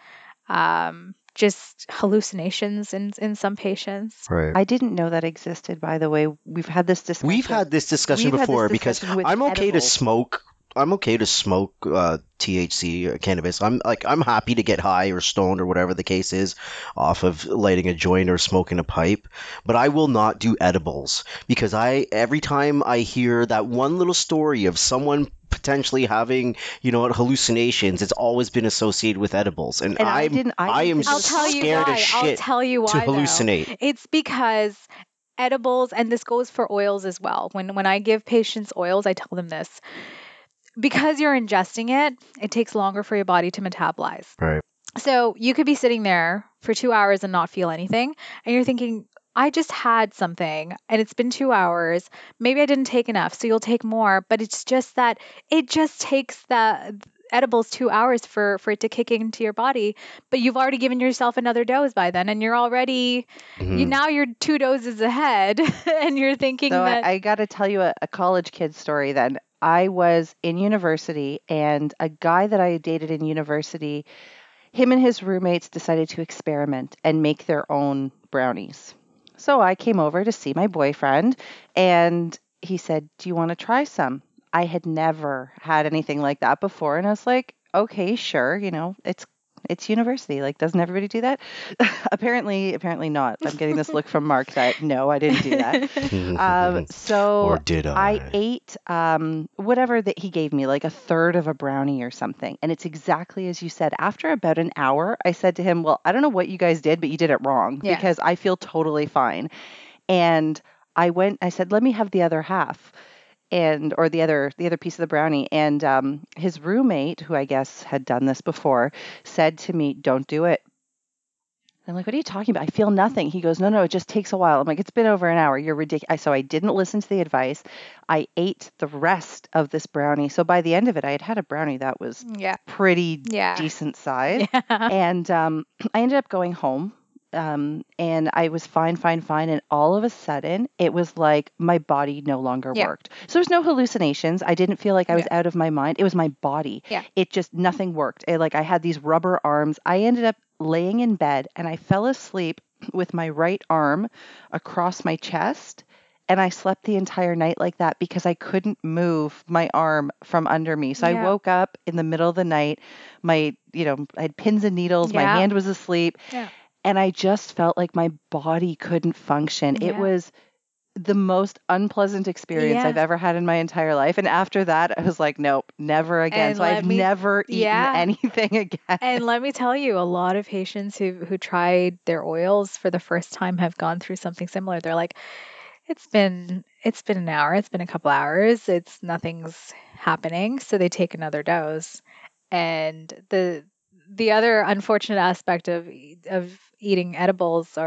um, just hallucinations in in some patients. Right. I didn't know that existed. By the way, we've had this discussion. We've had this discussion We've had this before because I'm okay to smoke. I'm okay to smoke uh, THC or cannabis. I'm like I'm happy to get high or stoned or whatever the case is off of lighting a joint or smoking a pipe, but I will not do edibles because I every time I hear that one little story of someone potentially having you know hallucinations, it's always been associated with edibles, and, And I I'm didn't- I I am I'll tell you scared why. as I'll shit tell you why. to though. hallucinate. It's because edibles, and this goes for oils as well. When when I give patients oils, I tell them this. Because you're ingesting it, it takes longer for your body to metabolize. Right. So you could be sitting there for two hours and not feel anything, and you're thinking, I just had something and it's been two hours. Maybe I didn't take enough, so you'll take more. But it's just that it just takes the edibles two hours for for it to kick into your body. But you've already given yourself another dose by then, and you're already you, Mhm. now you're two doses ahead, and you're thinking So that I, I got to tell you a, a college kid story then. I was in university, and a guy that I dated in university, him and his roommates decided to experiment and make their own brownies. So I came over to see my boyfriend, and he said, Do you want to try some? I had never had anything like that before, and I was like, Okay, sure. You know, it's it's university. Like, doesn't everybody do that? apparently, apparently not. I'm getting this look from Mark that no, I didn't do that. Um, so or did I? I ate um, whatever that he gave me, like a third of a brownie or something. And it's exactly as you said. After about an hour, I said to him, Well, I don't know what you guys did, but you did it wrong Yeah. because I feel totally fine. And I went, I said, Let me have the other half. And or the other the other piece of the brownie and um, his roommate who I guess had done this before said to me don't do it I'm like, what are you talking about? I feel nothing. He goes, no, no, it just takes a while. I'm like, it's been over an hour. You're ridiculous. So I didn't listen to the advice. I ate the rest of this brownie. So by the end of it, I had had a brownie that was yeah, pretty yeah, decent size. yeah. And um, I ended up going home. Um, and I was fine, fine, fine. And all of a sudden, it was like my body no longer Yeah. worked. So there was no hallucinations. I didn't feel like I was out of my mind. It was my body. Yeah. It just nothing worked. It, like I had these rubber arms. I ended up laying in bed and I fell asleep with my right arm across my chest. And I slept the entire night like that because I couldn't move my arm from under me. So I woke up in the middle of the night. My, you know, I had pins and needles. My hand was asleep. Yeah. And I just felt like my body couldn't function. It was the most unpleasant experience Yeah. I've ever had in my entire life. And after that, I was like, nope, never again. And so I've me- never eaten Yeah. anything again. And let me tell you, a lot of patients who who tried their oils for the first time have gone through something similar. They're like, it's been it's been an hour, it's been a couple hours, it's nothing's happening, so they take another dose. And the the other unfortunate aspect of of eating edibles or,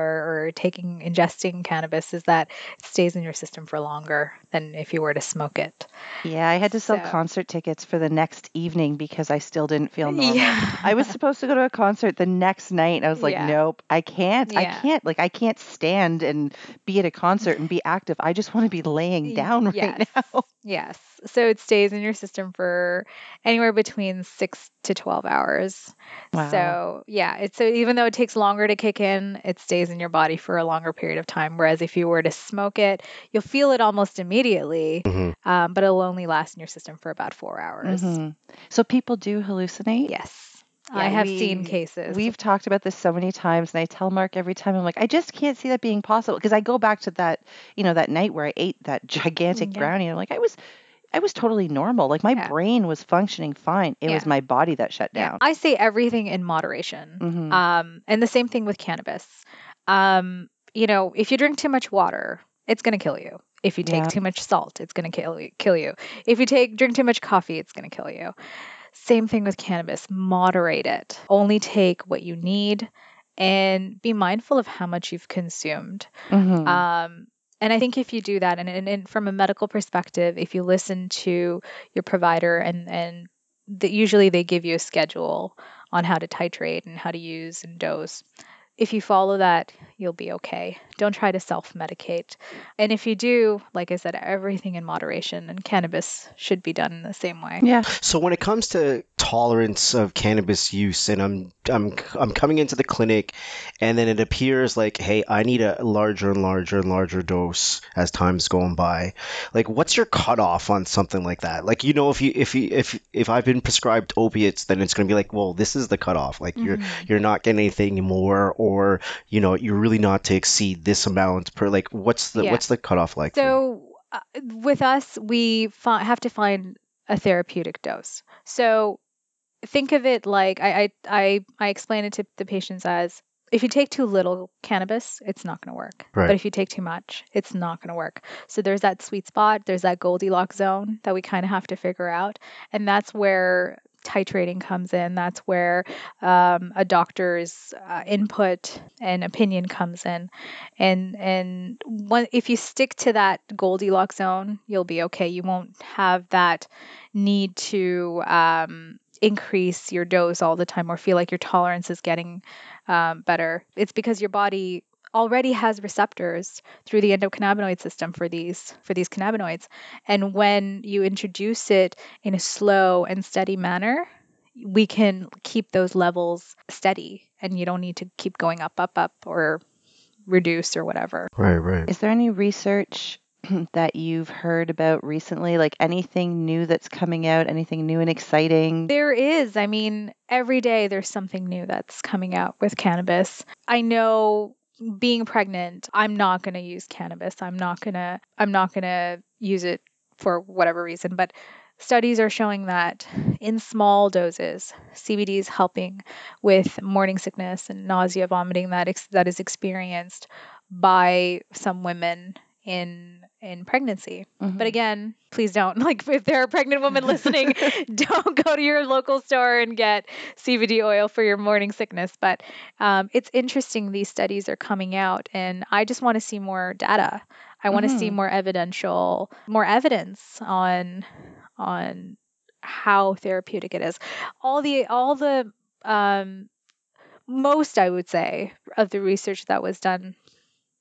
or taking ingesting cannabis is that it stays in your system for longer than if you were to smoke it. Yeah, I had to sell So- concert tickets for the next evening because I still didn't feel normal. Yeah. I was supposed to go to a concert the next night. And I was like, Yeah. nope, I can't. I can't. Like, I can't stand and be at a concert and be active. I just want to be laying down right Yes. now. Yes. So it stays in your system for anywhere between six to 12 hours. Wow. So, yeah, it's so even though it takes longer to kick in, it stays in your body for a longer period of time. Whereas if you were to smoke it, you'll feel it almost immediately, Mhm. um, but it'll only last in your system for about four hours. Mhm. So people do hallucinate. Yes. Yeah, I have seen cases. We've talked about this so many times, and I tell Mark every time, I'm like, I just can't see that being possible because I go back to that, you know, that night where I ate that gigantic Yeah. brownie. And I'm like, I was, I was totally normal. Like my Yeah. brain was functioning fine. It was my body that shut Yeah. down. I say everything in moderation. Mhm. Um, and the same thing with cannabis. Um, you know, if you drink too much water, it's going to kill you. If you take Yeah. too much salt, it's going to kill you, kill you. If you take drink too much coffee, it's going to kill you. Same thing with cannabis. Moderate it. Only take what you need and be mindful of how much you've consumed. Mhm. Um, and I think if you do that, and, and, and from a medical perspective, if you listen to your provider, and and the, usually they give you a schedule on how to titrate and how to use and dose. If you follow that, you'll be okay. Don't try to self medicate. And if you do, like I said, everything in moderation, and cannabis should be done in the same way. yeah. So when it comes to tolerance of cannabis use, and I'm I'm I'm coming into the clinic, and then it appears like, hey, I need a larger and larger and larger dose as time's going by. Like, what's your cutoff on something like that? Like, you know, if you if you if if I've been prescribed opiates, then it's gonna be like, well, this is the cutoff. Like, you're Mhm. you're not getting anything more, or you know, you're really not to exceed this amount per. Like, what's the Yeah. what's the cutoff like? So uh, with us, we fi- have to find a therapeutic dose. So think of it like I I I, I explain it to the patients as if you take too little cannabis, it's not going to work. Right. But if you take too much, it's not going to work. So there's that sweet spot, there's that Goldilocks zone that we kind of have to figure out, and that's where titrating comes in. That's where um, a doctor's uh, input and opinion comes in and and one, if you stick to that Goldilocks zone, you'll be okay. You won't have that need to um, increase your dose all the time or feel like your tolerance is getting um, better. It's because your body already has receptors through the endocannabinoid system for these for these cannabinoids and when you introduce it in a slow and steady manner we can keep those levels steady and you don't need to keep going up up up or reduce or whatever. right, right. Is there any research that you've heard about recently? Like anything new that's coming out? Anything new and exciting? There is, I mean, every day there's something new that's coming out with cannabis. I know being pregnant, I'm not going to use cannabis. I'm not going to I'm not going to use it for whatever reason, but studies are showing that in small doses, CBD is helping with morning sickness and nausea, vomiting that ex- that is experienced by some women in in pregnancy. Mhm. But again, please don't like if there are pregnant women listening, don't go to your local store and get CBD oil for your morning sickness. But um, it's interesting these studies are coming out, and I just want to see more data. I want to see Mhm. more evidential, more evidence on on how therapeutic it is. All the all the um, most I would say of the research that was done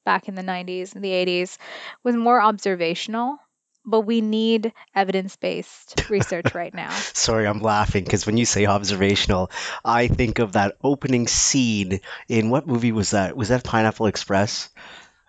back in the 90s and the 80s was more observational, but we need evidence based research right now. Sorry, I'm laughing because when you say observational, I think of that opening scene in what movie was that? Was that Pineapple Express?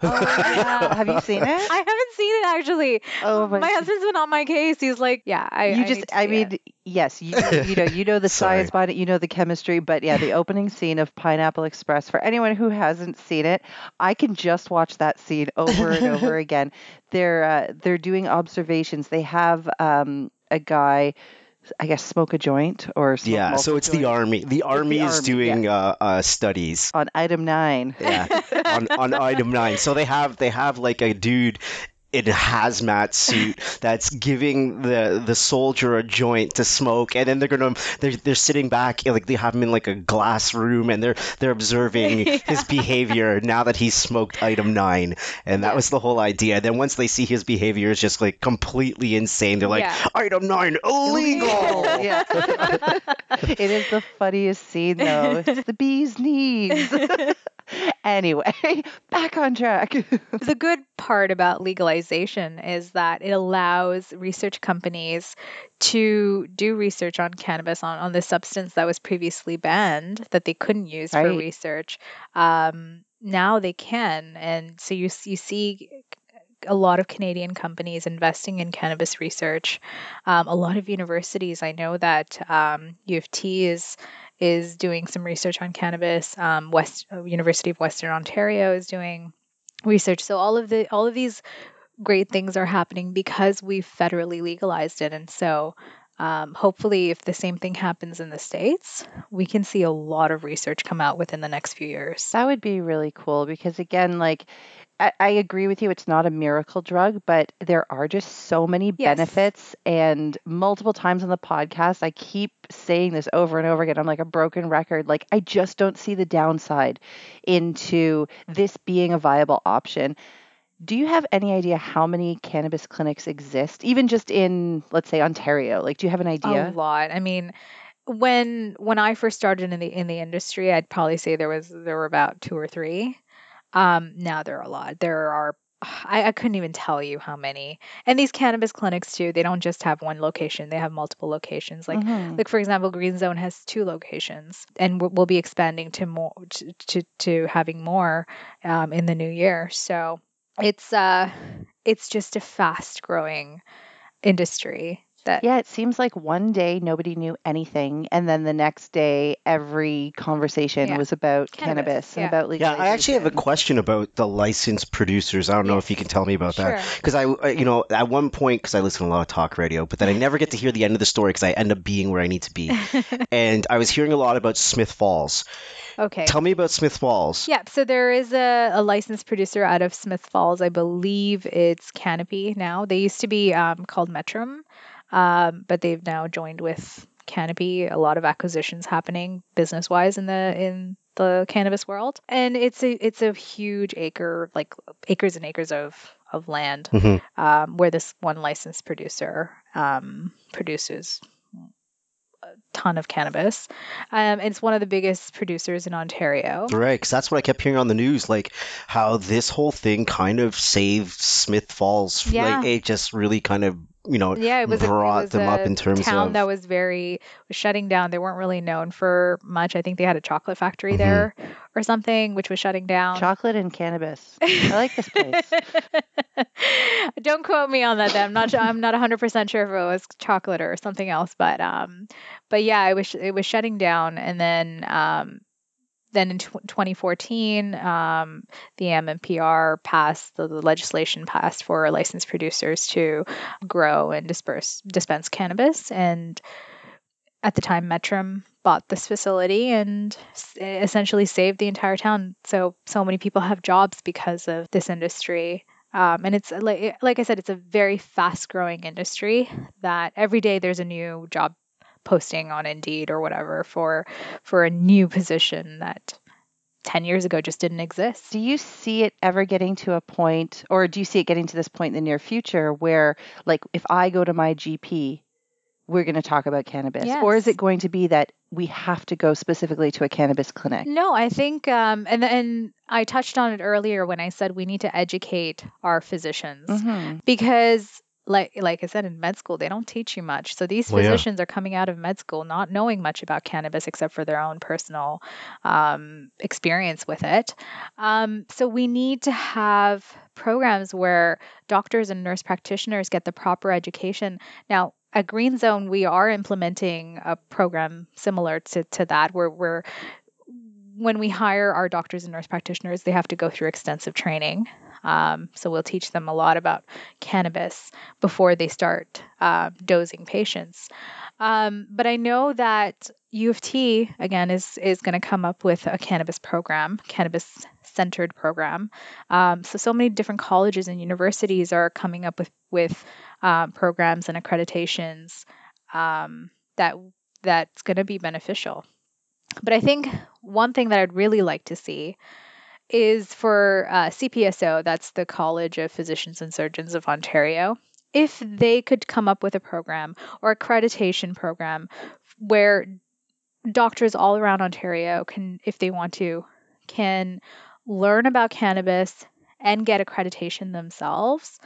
Oh, yeah. Have you seen it? I haven't seen it actually. Oh my my husband's been on my case. He's like, yeah, I. you I just need to i see it." mean yes you you know you know the science behind it you know the chemistry but yeah the opening scene of pineapple express for anyone who hasn't seen it i can just watch that scene over and over again they're uh, they're doing observations they have um a guy i guess smoke a joint or Yeah, so it's the army. The army is army, doing uh, uh, studies. on item nine Yeah, on, on item nine. So they have they have like a dude in a hazmat suit that's giving the the soldier a joint to smoke and then they're gonna they're, they're sitting back like they have him in like a glass room and they're they're observing yeah. his behavior now that he's smoked item nine. And that was the whole idea. And then once they see his behavior is just like completely insane. They're like yeah. item nine illegal! Yeah. It is the funniest scene though. It's the bee's knees. Anyway, back on track. the good part about legalization is that it allows research companies to do research on cannabis on, on the substance that was previously banned that they couldn't use right. for research. Um, now they can, and so you you see a lot of Canadian companies investing in cannabis research. Um, a lot of universities. I know that um, U of T is is doing some research on cannabis. Um, West uh, University of Western Ontario is doing research. So all of the all of these great things are happening because we've federally legalized it, and so. Um, hopefully, if the same thing happens in the States, we can see a lot of research come out within the next few years. That would be really cool because, again, like I, I agree with you. It's not a miracle drug, but there are just so many yes. benefits. And multiple times on the podcast, I keep saying this over and over again. I'm like a broken record. Like, I just don't see the downside into this being a viable option. Do you have any idea how many cannabis clinics exist, even just in, let's say, Ontario? Like, do you have an idea? A lot. I mean, when when I first started in the in the industry, I'd probably say there was there were about two or three. Um, now there are a lot. There are I, I, couldn't even tell you how many. And these cannabis clinics too, they don't just have one location; they have multiple locations. Like, mm-hmm. like for example, Green Zone has two locations, and we'll, we'll be expanding to more to to, to having more um, in the new year. So it's uh, it's just a fast growing industry that yeah it seems like one day nobody knew anything and then the next day every conversation yeah. was about cannabis, cannabis yeah. and about legalization. yeah i actually have a question about the licensed producers i don't know if you can tell me about that because i you know at one point because i listen to a lot of talk radio but then i never get to hear the end of the story because i end up being where i need to be and i was hearing a lot about smith falls Okay. Tell me about Smith Falls. Yeah, so there is a, a licensed producer out of Smith Falls. I believe it's Canopy now. They used to be um, called Mettrum, um, but they've now joined with Canopy. A lot of acquisitions happening business wise in the in the cannabis world, and it's a it's a huge acre like acres and acres of of land mm-hmm. um, where this one licensed producer um, produces a ton of cannabis. Um, it's one of the biggest producers in Ontario. Right, because that's what I kept hearing on the news, like how this whole thing kind of saved Smith Falls. Yeah. Like, it just really kind of you know, yeah, it was brought a, it was them up in terms town of that was very was shutting down. They weren't really known for much. I think they had a chocolate factory mm-hmm. there or something, which was shutting down. Chocolate and cannabis. I like this place. Don't quote me on that. Then. I'm not. I'm not 100 percent sure if it was chocolate or something else, but um, but yeah, it was it was shutting down, and then um, then in t- 2014, um, the MMPR passed the, the, legislation passed for licensed producers to grow and disperse dispense cannabis. And at the time, Mettrum bought this facility and essentially saved the entire town. So so many people have jobs because of this industry. Um, and it's like, like I said, it's a very fast growing industry that every day there's a new job posting on Indeed or whatever for for a new position that 10 years ago just didn't exist. Do you see it ever getting to a point or do you see it getting to this point in the near future where like if I go to my GP we're going to talk about cannabis yes. or is it going to be that we have to go specifically to a cannabis clinic no i think um, and and i touched on it earlier when i said we need to educate our physicians mm-hmm. because like like I said in med school, they don't teach you much. So these well, physicians yeah. are coming out of med school not knowing much about cannabis except for their own personal um, experience with it. Um, so we need to have programs where doctors and nurse practitioners get the proper education. Now, at Green Zone, we are implementing a program similar to, to that where we're when we hire our doctors and nurse practitioners, they have to go through extensive training. Um, so we'll teach them a lot about cannabis before they start uh, dosing patients. Um, but I know that U of T again is is going to come up with a cannabis program, cannabis centered program. Um, so so many different colleges and universities are coming up with with um, programs and accreditations um, that that's going to be beneficial. But I think one thing that I'd really like to see is for uh, CPSO, that's the College of Physicians and Surgeons of Ontario. If they could come up with a program or accreditation program where doctors all around Ontario can, if they want to, can learn about cannabis and get accreditation themselves,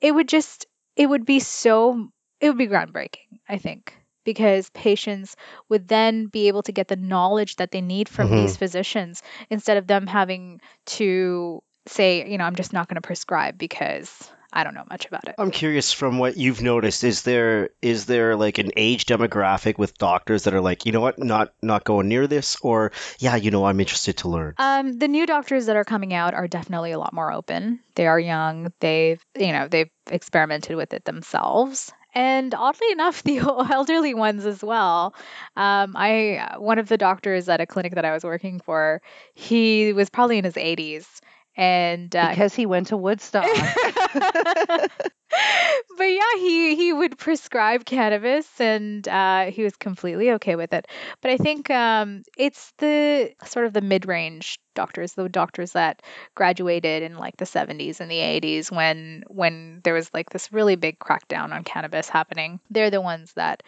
it would just, it would be so, it would be groundbreaking, I think, because patients would then be able to get the knowledge that they need from Mhm. these physicians instead of them having to say, you know, I'm just not going to prescribe because I don't know much about it. I'm curious from what you've noticed, is there is there like an age demographic with doctors that are like, you know what, not not going near this, or yeah, you know, I'm interested to learn. Um, the new doctors that are coming out are definitely a lot more open. They are young. They've, you know, they've experimented with it themselves. And oddly enough, the elderly ones as well. Um, I one of the doctors at a clinic that I was working for, he was probably in his 80s, and uh, because he went to Woodstock. but yeah, he he would prescribe cannabis, and uh, he was completely okay with it. But I think um, it's the sort of the mid-range doctors, the doctors that graduated in like the 70s and the 80s, when when there was like this really big crackdown on cannabis happening. They're the ones that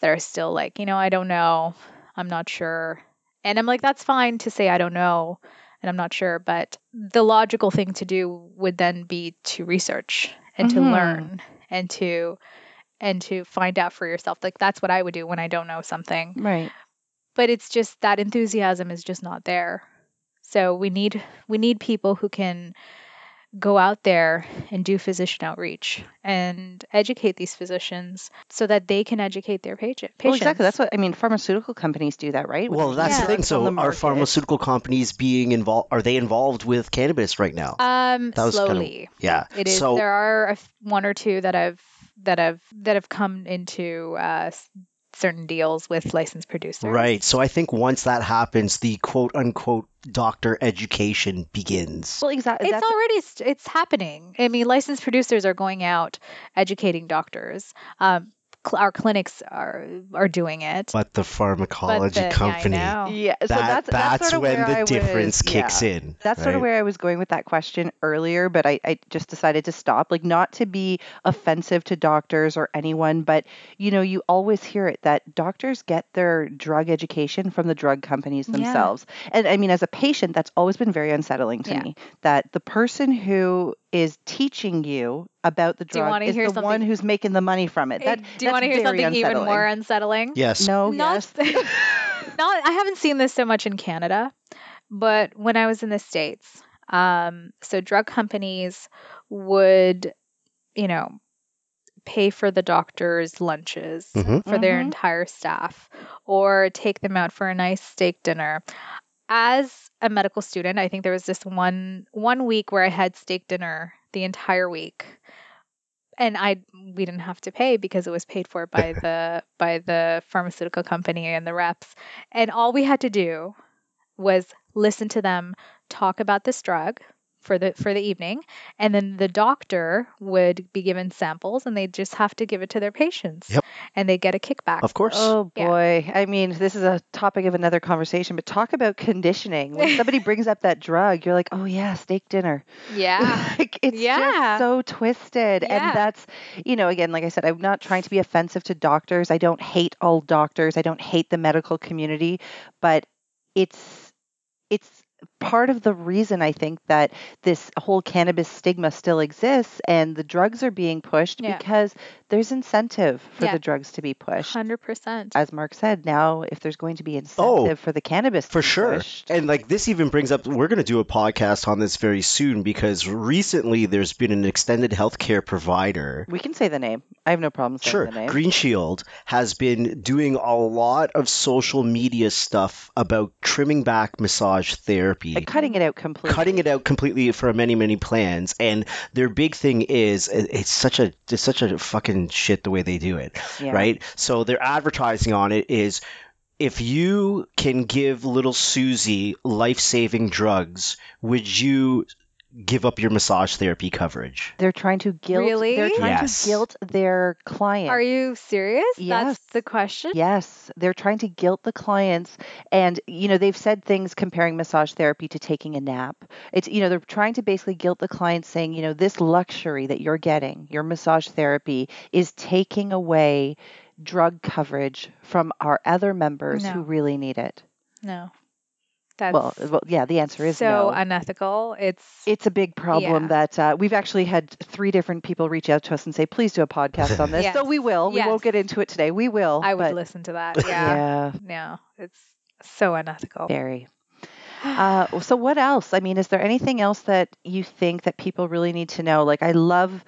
that are still like, you know, I don't know, I'm not sure, and I'm like, that's fine to say I don't know and I'm not sure, but the logical thing to do would then be to research and to Mhm. learn and to and to find out for yourself. Like that's what I would do when I don't know something. right. But it's just that enthusiasm is just not there. So we need we need people who can go out there and do physician outreach and educate these physicians so that they can educate their patient patients. Well, exactly. That's what I mean. Pharmaceutical companies do that, right? Well, that's Yeah. the thing. So, the are pharmaceutical companies being involved? Are they involved with cannabis right now? um That was kinda- slowly. yeah. It is. So, there are a f- one or two that have that have that have come into uh, s- certain deals with licensed producers. right. So, I think once that happens, the quote unquote doctor education begins. Well, exactly. It's already it's happening. I mean, licensed producers are going out educating doctors. Um, cl- our clinics are are doing it. But the pharmacology But the- company, know. yeah. So that, that's that's, sort of when where the I was- difference kicks yeah. in. That's sort of where I was going with that question earlier, but I, I just decided to stop. Like, not to be offensive to doctors or anyone, but you know, you always hear it that doctors get their drug education from the drug companies Yeah. themselves. And I mean, as a patient, that's always been very unsettling to Yeah. me that the person who is teaching you about the drug is hear the one who's making the money from it. That, Uh, Do you want to hear very something even more unsettling? Yes. No, not, yes. not I haven't seen this so much in Canada, but when I was in the States, um, so drug companies would, you know, pay for the doctor's lunches Mhm. for their Mhm. entire staff or take them out for a nice steak dinner. As a medical student, I think there was this one one week where I had steak dinner the entire week. And I we didn't have to pay because it was paid for by the by the pharmaceutical company and the reps. And all we had to do was listen to them talk about this drug for the for the evening and then the doctor would be given samples and they just have to give it to their patients Yep. and they get a kickback Of course. Oh Yeah. boy. I mean, this is a topic of another conversation, but talk about conditioning. When somebody brings up that drug, you're like, oh, yeah, steak dinner. yeah like, it's Yeah. just so twisted. Yeah. And that's, you know, again, like I said, I'm not trying to be offensive to doctors. I don't hate all doctors, I don't hate the medical community, but it's, it's, part of the reason I think that this whole cannabis stigma still exists and the drugs are being pushed Yeah. because there's incentive for Yeah. the drugs to be pushed Hundred percent. as Mark said, now if there's going to be oh, incentive for the cannabis to Oh, For be sure. pushed- And like this even brings up we're going to do a podcast on this very soon because recently there's been an extended healthcare provider we can say the name. I have no problem saying Sure. the name. Green Shield has been doing a lot of social media stuff about trimming back massage therapy cutting it out completely. cutting it out completely for many many plans and their big thing is it's such a it's such a fucking shit the way they do it Yeah. right so their advertising on it is if you can give little Susie life-saving drugs would you give up your massage therapy coverage They're trying to guilt. Really? They're trying Yes. to guilt their client. Are you serious? Yes. That's the question. Yes, they're trying to guilt the clients. And, you know, they've said things comparing massage therapy to taking a nap. It's, you know, they're trying to basically guilt the clients saying, you know, this luxury that you're getting, your massage therapy, is taking away drug coverage from our other members No. who really need it. No. That's Well, well, yeah, the answer is so no. unethical. It's it's a big problem Yeah. that uh, we've actually had three different people reach out to us and say, please do a podcast on this. So we will. We won't get into it today. We will. I would listen to that. Yeah. yeah, No, it's so unethical. very. Uh, so what else? I mean, is there anything else that you think that people really need to know? Like, I love,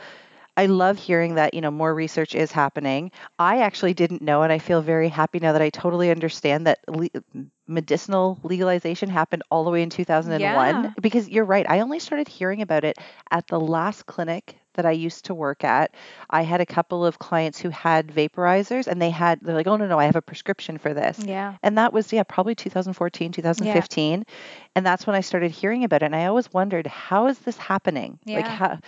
I love hearing that you know more research is happening. I actually didn't know, and I feel very happy now that I totally understand that le- medicinal legalization happened all the way in 2001. Yeah. Because you're right, I only started hearing about it at the last clinic that I used to work at. I had a couple of clients who had vaporizers, and they had they're like, oh no no, I have a prescription for this. Yeah. And that was, yeah, probably 2014, 2015. And that's when I started hearing about it. And I always wondered, how is this happening? Like, how?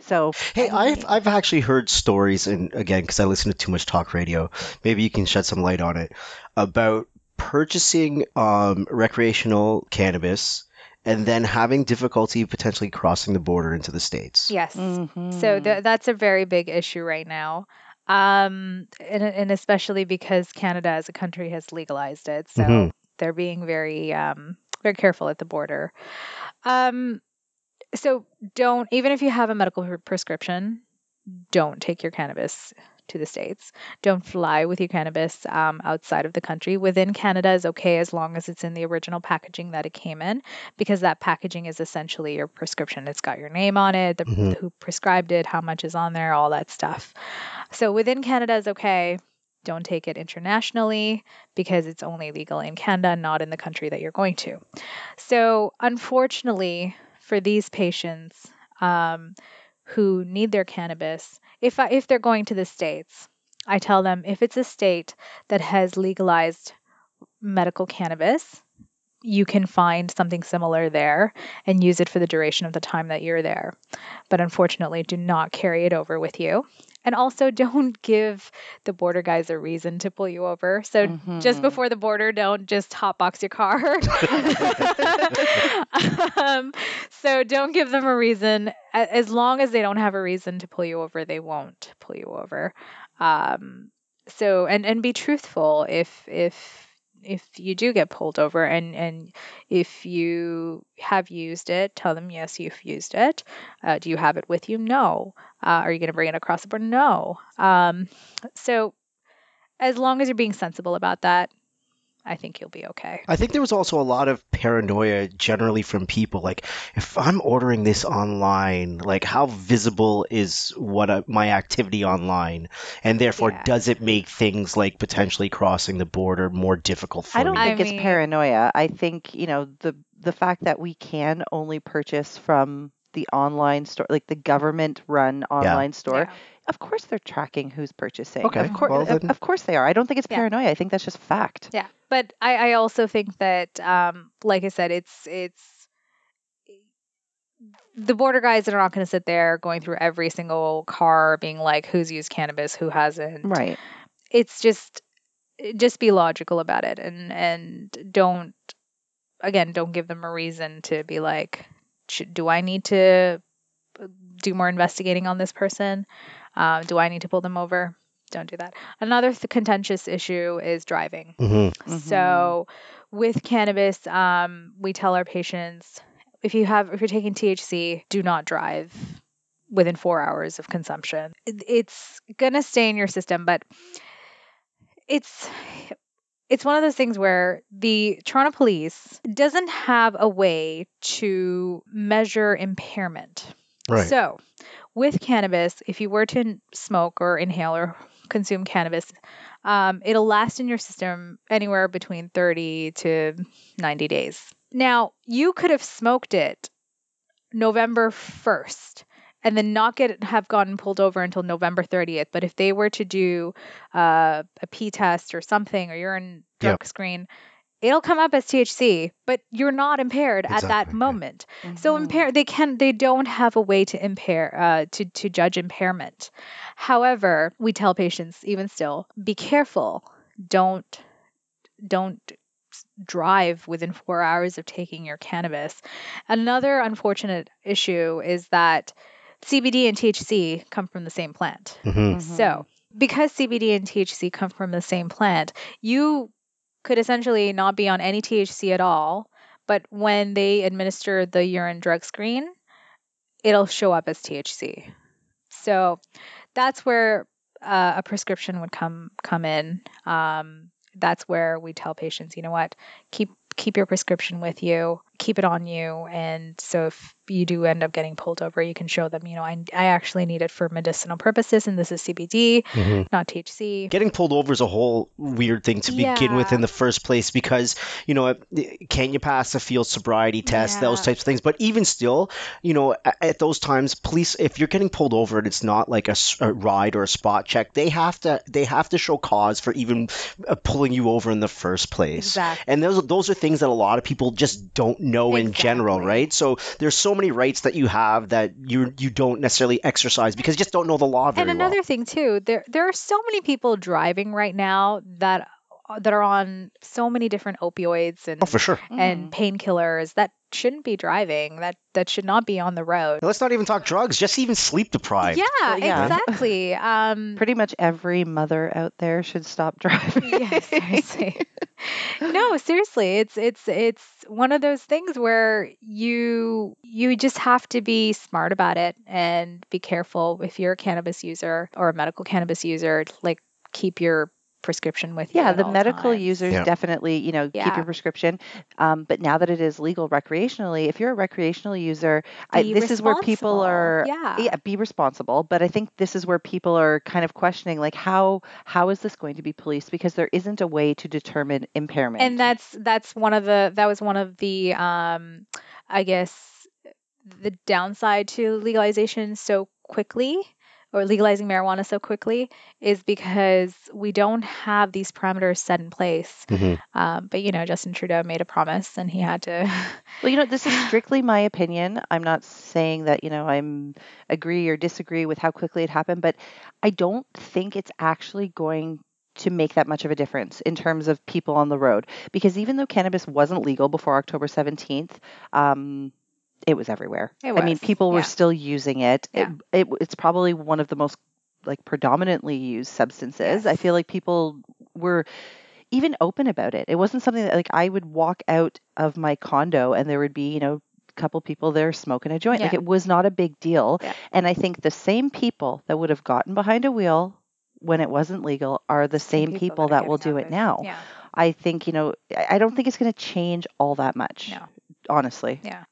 So, Hey, I've I've actually heard stories, and again, because I listen to too much talk radio, maybe you can shed some light on it about purchasing um, recreational cannabis and then having difficulty potentially crossing the border into the states. Yes. So mhm. th- that's a very big issue right now. Um, and, and especially because Canada as a country has legalized it. So Mhm. they're being very, um, very careful at the border. Um, so don't, even if you have a medical pre- prescription, don't take your cannabis to the States. Don't fly with your cannabis um, outside of the country. Within Canada is okay as long as it's in the original packaging that it came in, because that packaging is essentially your prescription. It's got your name on it, the, Mhm. who prescribed it, how much is on there, all that stuff. So within Canada is okay. Don't take it internationally because it's only legal in Canada, not in the country that you're going to. So, unfortunately, for these patients um, who need their cannabis, if I, if they're going to the states, I tell them if it's a state that has legalized medical cannabis, you can find something similar there and use it for the duration of the time that you're there. But unfortunately, do not carry it over with you. And also, don't give the border guys a reason to pull you over. So, just Mhm. before the border, don't just hotbox your car. um, so, don't give them a reason. As long as they don't have a reason to pull you over, they won't pull you over. Um, so, and and be truthful if if if you do get pulled over and and if you have used it tell them yes you've used it. Uh, do you have it with you? No. Uh, are you going to bring it across the border? No. Um, so as long as you're being sensible about that i think you'll be okay I think there was also a lot of paranoia generally from people. Like, if I'm ordering this online, like, how visible is what uh my activity online? And therefore, Yeah. does it make things like potentially crossing the border more difficult for I don't me? I think it's mean- paranoia. I think, you know, the the fact that we can only purchase from the online store, like the government run online store, Yeah. of course they're tracking who's purchasing. Okay, Of, cour- well of, then- of course they are. I don't think it's Yeah. paranoia. I think that's just fact. Yeah, but I, I also think that, um, like I said, it's it's the border guys that are not going to sit there going through every single car, being like, who's used cannabis, who hasn't. Right. It's just just be logical about it, and and don't again don't give them a reason to be like, should, do I need to do more investigating on this person? Uh, do I need to pull them over? Don't do that. Another th- contentious issue is driving. Mhm. Mhm. So with cannabis, um, we tell our patients if you have if you're taking THC, do not drive within four hours of consumption. It- It's gonna stay in your system, but it's it's one of those things where the Toronto police doesn't have a way to measure impairment. Right. So, with cannabis, if you were to smoke or inhale or consume cannabis, um, it'll last in your system anywhere between 30 to 90 days. Now, you could have smoked it November 1st and then not get have gotten pulled over until November 30th. But if they were to do uh, a P test or something or urine drug Yep. screen, it'll come up as THC, but you're not impaired at that Exactly, yeah. moment. So Mhm. impair they can they don't have a way to impair uh, to to judge impairment. However, we tell patients even still be careful. Don't don't drive within 4 hours of taking your cannabis. Another unfortunate issue is that CBD and THC come from the same plant. hmm Mhm. So, because CBD and THC come from the same plant, you could essentially not be on any THC at all, but when they administer the urine drug screen, it'll show up as THC. So, that's where uh, a prescription would come come in. Um, that's where we tell patients, you know what, keep keep your prescription with you, keep it on you, and so if you do end up getting pulled over, you can show them, you know, I, I actually need it for medicinal purposes, and this is CBD, hmm not THC. Getting pulled over is a whole weird thing to begin with in the first place because, you know, can you pass a field sobriety test, those types of things. But even still, you know, a- at those times, police, if you're getting pulled over and it's not like a ride or a spot check, they have to they have to show cause for even uh, pulling you over in the first place. Exactly. And those those are things that a lot of people just don't know in general, right? So there's so many rights that you have that you you don't necessarily exercise because you just don't know the law very and well. another thing too, there there are so many people driving right now that that are on so many different opioids and Oh, for sure. and painkillers that shouldn't be driving. That that should not be on the road. Now, let's not even talk drugs, just even sleep deprived. Yeah, Well, yeah. exactly. Um, Pretty much every mother out there should stop driving. yeah, seriously. no, seriously, it's it's it's one of those things where you you just have to be smart about it and be careful if you're a cannabis user or a medical cannabis user, like keep your prescription with. Yeah, the medical times. users Yeah. definitely, you know, keep your prescription. Um, but now that it is legal recreationally, if you're a recreational user, I, this is where people are. Yeah. Yeah, be responsible. But I think this is where people are kind of questioning, like, how how is this going to be policed? Because there isn't a way to determine impairment. and that's that's one of the that was one of the um i guess the downside to legalization so quickly or legalizing marijuana so quickly is because we don't have these parameters set in place Mhm. um, but you know justin trudeau made a promise and he had to Well, you know, this is strictly my opinion. I'm not saying that, you know, I'm agree or disagree with how quickly it happened, but I don't think it's actually going to make that much of a difference in terms of people on the road. Because even though cannabis wasn't legal before October 17th, um, it was everywhere. It I mean, was, people were still using it. Yeah. It, it. It's probably one of the most like predominantly used substances. I feel like people were even open about it. It wasn't something that like I would walk out of my condo and there would be, you know, a couple people there smoking a joint. Like it was not a big deal. Yeah. And I think the same people that would have gotten behind a wheel when it wasn't legal are the same people, that, are will do it now. yeah I think, you know, I I don't think it's going to change all that much. No. Honestly. Yeah.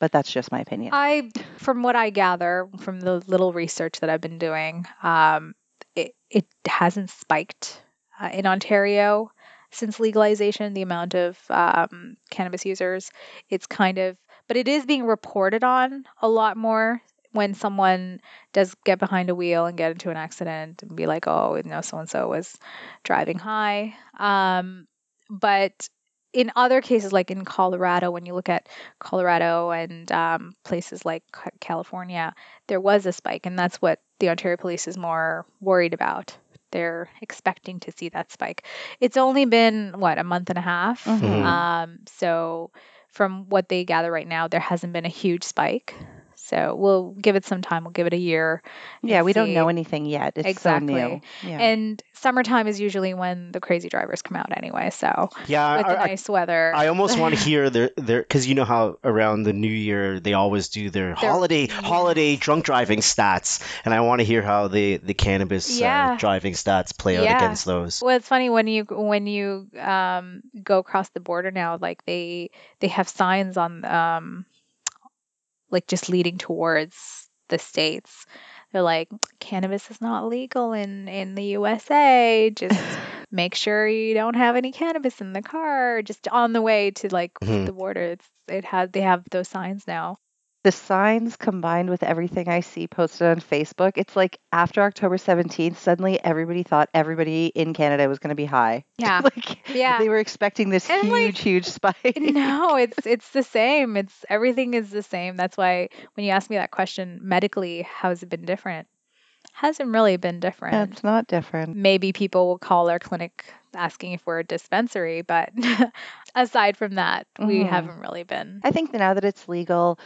But that's just my opinion. I, from what I gather from the little research that I've been doing, um, it it hasn't spiked uh, in Ontario since legalization. The amount of um, cannabis users, it's kind of, but it is being reported on a lot more when someone does get behind a wheel and get into an accident and be like, oh, you know, so and so was driving high. Um, but in other cases, like in Colorado, when you look at Colorado and um, places like California, there was a spike, and that's what the Ontario Police is more worried about. They're expecting to see that spike. It's only been what a month and a half, Mhm. um, so from what they gather right now, there hasn't been a huge spike. So we'll give it some time. We'll give it a year. yeah, we don't know anything yet. It's Exactly. so new. Yeah. And summertime is usually when the crazy drivers come out anyway. So Yeah, with I, the I- nice weather, I almost want to hear their their because you know how around the New Year they always do their, holiday holiday drunk driving stats, and I want to hear how the the cannabis Yeah. uh, driving stats play out against those. Well, it's funny when you when you um, go across the border now. Like they they have signs on um, like just leading towards the states. They're like, cannabis is not legal in in the USA. Just make sure you don't have any cannabis in the car. Just on the way to like Mhm. the border, it's it has they have those signs now. The signs combined with everything I see posted on Facebook, it's like after October 17th, suddenly everybody thought everybody in Canada was going to be high. Yeah. like, Yeah. They were expecting this And, huge, like, huge spike. no, it's it's the same. It's everything is the same. That's why when you ask me that question medically, how has it been different? Hasn't really been different. It's not different. maybe people will call our clinic asking if we're a dispensary, but aside from that, we Mhm. haven't really been. I think that now that it's legal,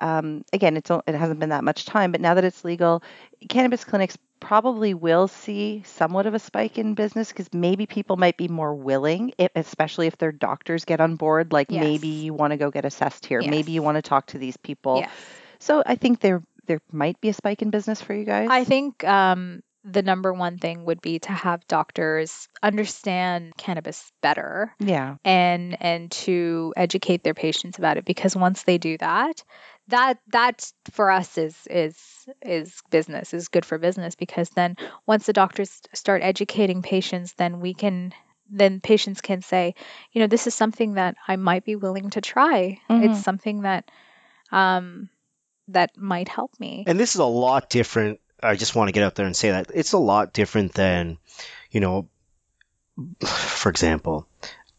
um, again, it's it hasn't been that much time, but now that it's legal, cannabis clinics probably will see somewhat of a spike in business because maybe people might be more willing, if, especially if their doctors get on board. Like Yes. maybe you want to go get assessed here, maybe you want to talk to these people. Yes. So I think there there might be a spike in business for you guys. I think um, the number one thing would be to have doctors understand cannabis better yeah. and and to educate their patients about it because once they do that that that for us is is is business is good for business because then once the doctors start educating patients then we can then patients can say you know this is something that I might be willing to try Mhm. it's something that um that might help me And this is a lot different. I just want to get out there and say that it's a lot different than, you know, for example,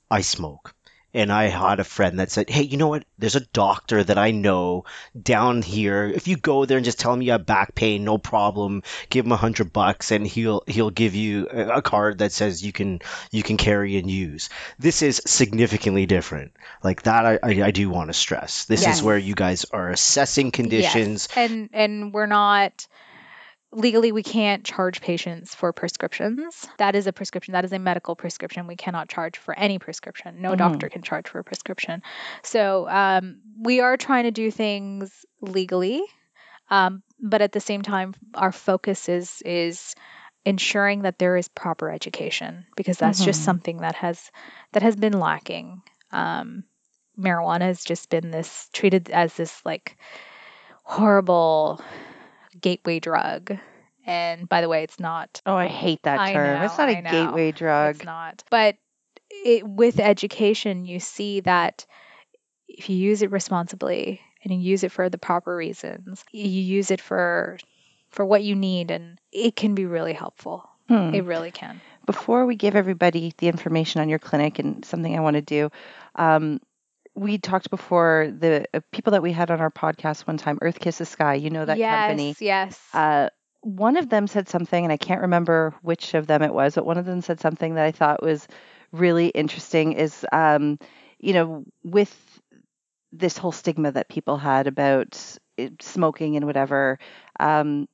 I smoke. And I had a friend that said, Hey, you know what? There's a doctor that I know down here. If you go there and just tell him you have back pain, no problem. Give him a hundred bucks and he'll he'll give you a card that says you can you can carry and use. This is significantly different. Like that I, I, I do want to stress. This Yes. is where you guys are assessing conditions. Yes. And and we're not legally we can't charge patients for prescriptions. That is a prescription. That is a medical prescription. We cannot charge for any prescription. No Mhm. doctor can charge for a prescription. So um, we are trying to do things legally, um, but at the same time, our focus is is ensuring that there is proper education because that's just Mhm. something that has that has been lacking. Um, marijuana has just been this treated as this like horrible gateway drug. And by the way, it's not. Oh, I hate that I term. know, it's not a know. gateway drug. It's not. But it, with education, you see that if you use it responsibly and you use it for the proper reasons, you use it for for what you need, and it can be really helpful. Hmm. It really can. before we give everybody the information on your clinic and something I want to do, um, we talked before the uh, people that we had on our podcast one time, Earth Kisses Sky. You know that yes, company. Yes. Uh, one of them said something, and I can't remember which of them it was, but one of them said something that I thought was really interesting. Is um, you know, with this whole stigma that people had about smoking and whatever, um,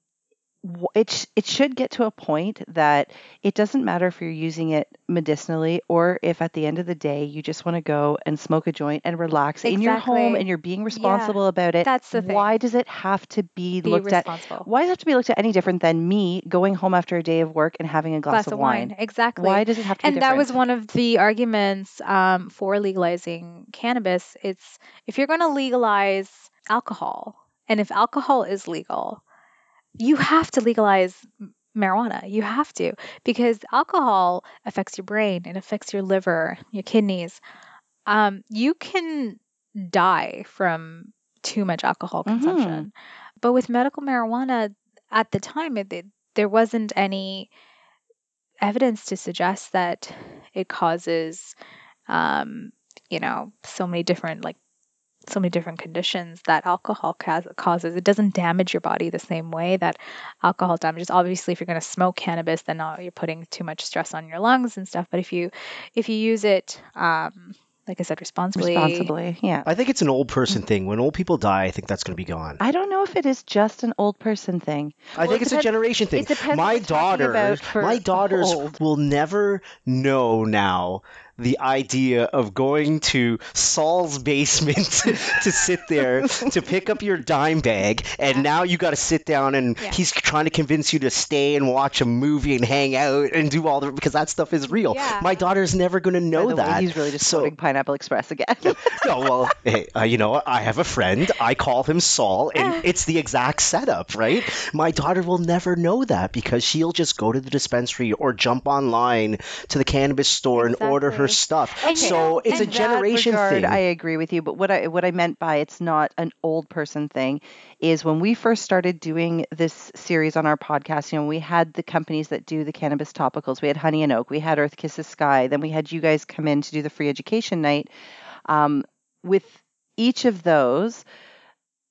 it sh- it should get to a point that it doesn't matter if you're using it medicinally or if at the end of the day you just want to go and smoke a joint and relax in your home and you're being responsible about it. That's the thing. Why does it have to be, be looked at? Why does it have to be looked at any different than me going home after a day of work and having a glass, Glass of wine. Exactly. Why does it have to be and that was one of the arguments um, for legalizing cannabis. It's if you're going to legalize alcohol, and if alcohol is legal, you have to legalize marijuana. You have to because alcohol affects your brain, it affects your liver, your kidneys. Um, you can die from too much alcohol Mhm. consumption. But with medical marijuana, at the time, it, it, there wasn't any evidence to suggest that it causes, um, you know, so many different like so many different conditions that alcohol ca- causes. It doesn't damage your body the same way that alcohol damages. Obviously, if you're going to smoke cannabis, then you're putting too much stress on your lungs and stuff. But if you if you use it, um, like I said, responsibly, responsibly. Yeah. I think it's an old person thing. When old people die, I think that's going to be gone. I don't know if it is just an old person thing. I Well, think it it's a generation thing. it depends My what we're daughters, my daughters old. will never know now the idea of going to Saul's basement to sit there to pick up your dime bag, and now you got to sit down and Yeah. he's trying to convince you to stay and watch a movie and hang out and do all the because that stuff is real. Yeah. My daughter's never going to By know the way, that. he's really just So- quoting Pineapple Express again. no, well, hey, uh, you know. I have a friend. I call him Saul, and it's the exact setup, right? My daughter will never know that because she'll just go to the dispensary or jump online to the cannabis store and order her Exactly. stuff. And so it's a generation regard, thing. I agree with you, but what I what I meant by it's not an old person thing is when we first started doing this series on our podcast, you know, we had the companies that do the cannabis topicals. We had Honey and Oak, we had Earth Kisses Sky, then we had you guys come in to do the free education night. Um, with each of those,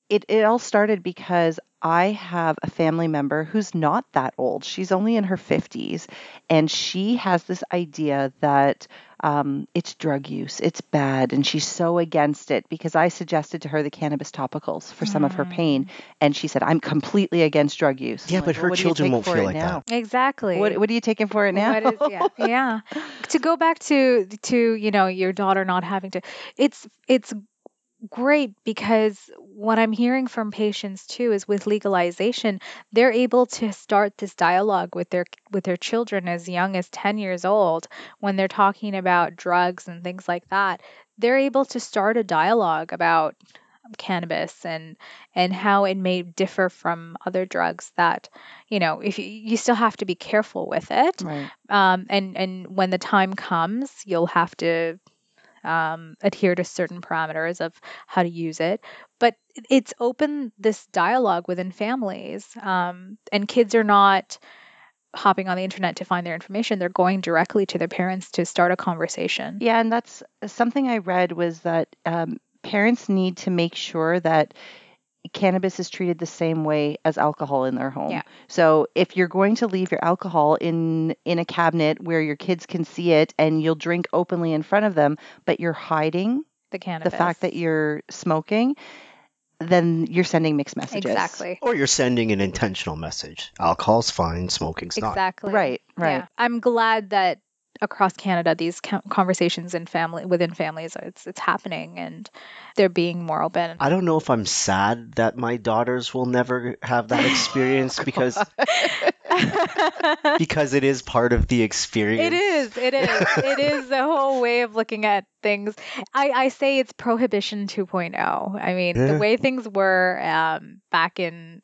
it, it all started because I have a family member who's not that old. She's only in her 50s, and she has this idea that um, it's drug use, it's bad, and she's so against it because I suggested to her the cannabis topicals for some of her pain, and she said, I'm completely against drug use. Yeah, I'm but like, her "Well, what children won't feel like now?" Exactly. What, what are you taking for it now? What is, yeah, yeah. To go back to to you know your daughter not having to, it's it's great because what I'm hearing from patients too is with legalization, they're able to start this dialogue with their with their children as young as 10 years old when they're talking about drugs and things like that. They're able to start a dialogue about cannabis and and how it may differ from other drugs that you know if you, you still have to be careful with it Right. um, and and when the time comes, you'll have to um, adhere to certain parameters of how to use it. But it's open this dialogue within families, um, and kids are not hopping on the internet to find their information. They're going directly to their parents to start a conversation. Yeah, and that's something I read was that um, parents need to make sure that cannabis is treated the same way as alcohol in their home. Yeah. So if you're going to leave your alcohol in in a cabinet where your kids can see it and you'll drink openly in front of them, but you're hiding The cannabis. the fact that you're smoking, then you're sending mixed messages. exactly. or you're sending an intentional message. Alcohol's fine, smoking's not. Exactly. Right, right. Yeah. I'm glad that across Canada these conversations in family within families it's it's happening and they're being more open. I don't know if I'm sad that my daughters will never have that experience because because it is part of the experience. It is. It is. It is the whole way of looking at things. I, I say it's prohibition 2.0. I mean, Yeah. the way things were um, back in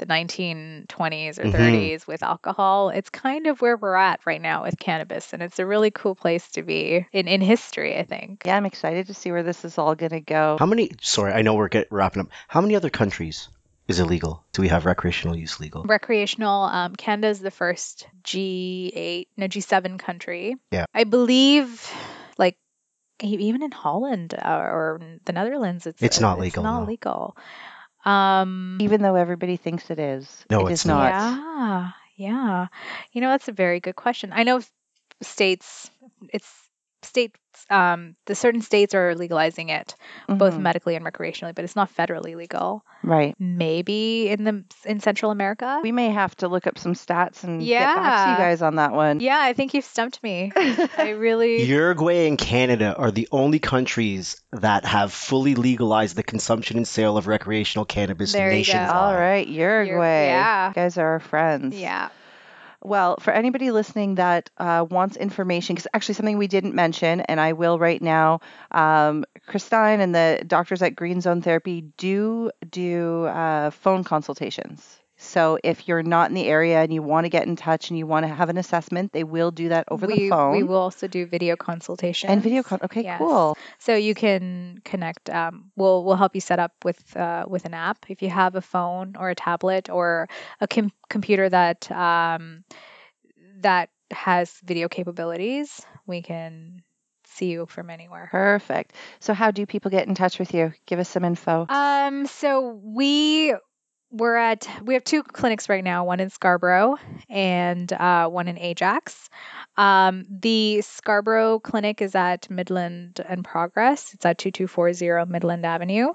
the 1920s or Mhm. 30s with alcohol, it's kind of where we're at right now with cannabis. And it's a really cool place to be in, in history, I think. Yeah, I'm excited to see where this is all going to go. How many? Sorry, I know we're get, wrapping up. How many other countries is illegal? Do we have recreational use legal? Recreational, um, Canada is the first G8, no, G7 country. Yeah. I believe, like, even in Holland uh, or the Netherlands, it's It's not legal, It's not no. legal. Um, Even though everybody thinks it is. No, it it's is not. yeah, yeah. You know, that's a very good question. I know states, it's states, um, the certain states are legalizing it both Mhm. medically and recreationally, but it's not federally legal. Right. Maybe in the in Central America. We may have to look up some stats and get back to you Yeah. guys on that one. Yeah, I think you've stumped me. I really. Uruguay and Canada are the only countries that have fully legalized the consumption and sale of recreational cannabis There you go. nationwide. All right, Uruguay. yeah. You guys are our friends. Yeah. Well, for anybody listening that uh, wants information, because actually something we didn't mention, and I will right now, um, Christine and the doctors at Green Zone Therapy do do uh, phone consultations. So if you're not in the area and you want to get in touch and you want to have an assessment, they will do that over we, the phone We will also do video consultation and video. Con- okay, Yes. cool. So you can connect. Um, we'll we'll help you set up with uh, with an app if you have a phone or a tablet or a com- computer that um, that has video capabilities. We can see you from anywhere. Perfect. So how do people get in touch with you? Give us some info. Um, so we we're at we have two clinics right now, one in Scarborough and uh, one in Ajax. Um, the Scarborough Clinic is at Midland and Progress. It's at 2240 Midland Avenue.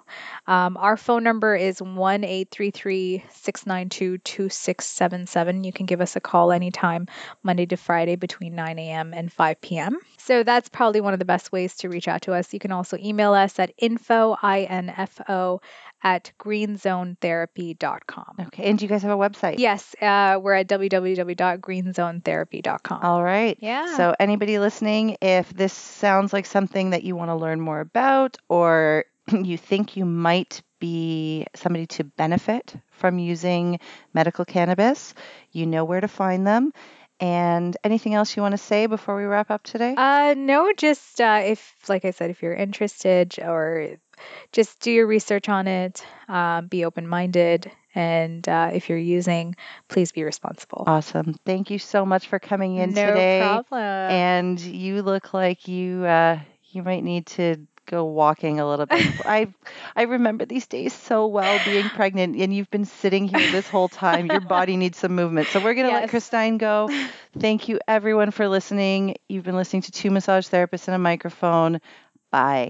Um, our phone number is 1 833 692 2677. You can give us a call anytime, Monday to Friday, between 9 a.m. and 5 p.m. So that's probably one of the best ways to reach out to us. You can also email us at info, I-N-F-O, at greenzonetherapy.com. Okay. And do you guys have a website? Yes, uh, we're at www.greenzonetherapy.com. All right. Yeah. So, anybody listening, if this sounds like something that you want to learn more about, or you think you might be somebody to benefit from using medical cannabis, you know where to find them. And anything else you want to say before we wrap up today? Uh, no, just uh, if, like I said, if you're interested or just do your research on it, um, be open minded, and uh, if you're using, please be responsible. Awesome. Thank you so much for coming in no today. No problem. And you look like you uh, you might need to go walking a little bit. I I remember these days so well being pregnant and you've been sitting here this whole time. Your body needs some movement. So we're going to let Christine go. Thank you everyone for listening. You've been listening to two massage therapists and a microphone. Bye.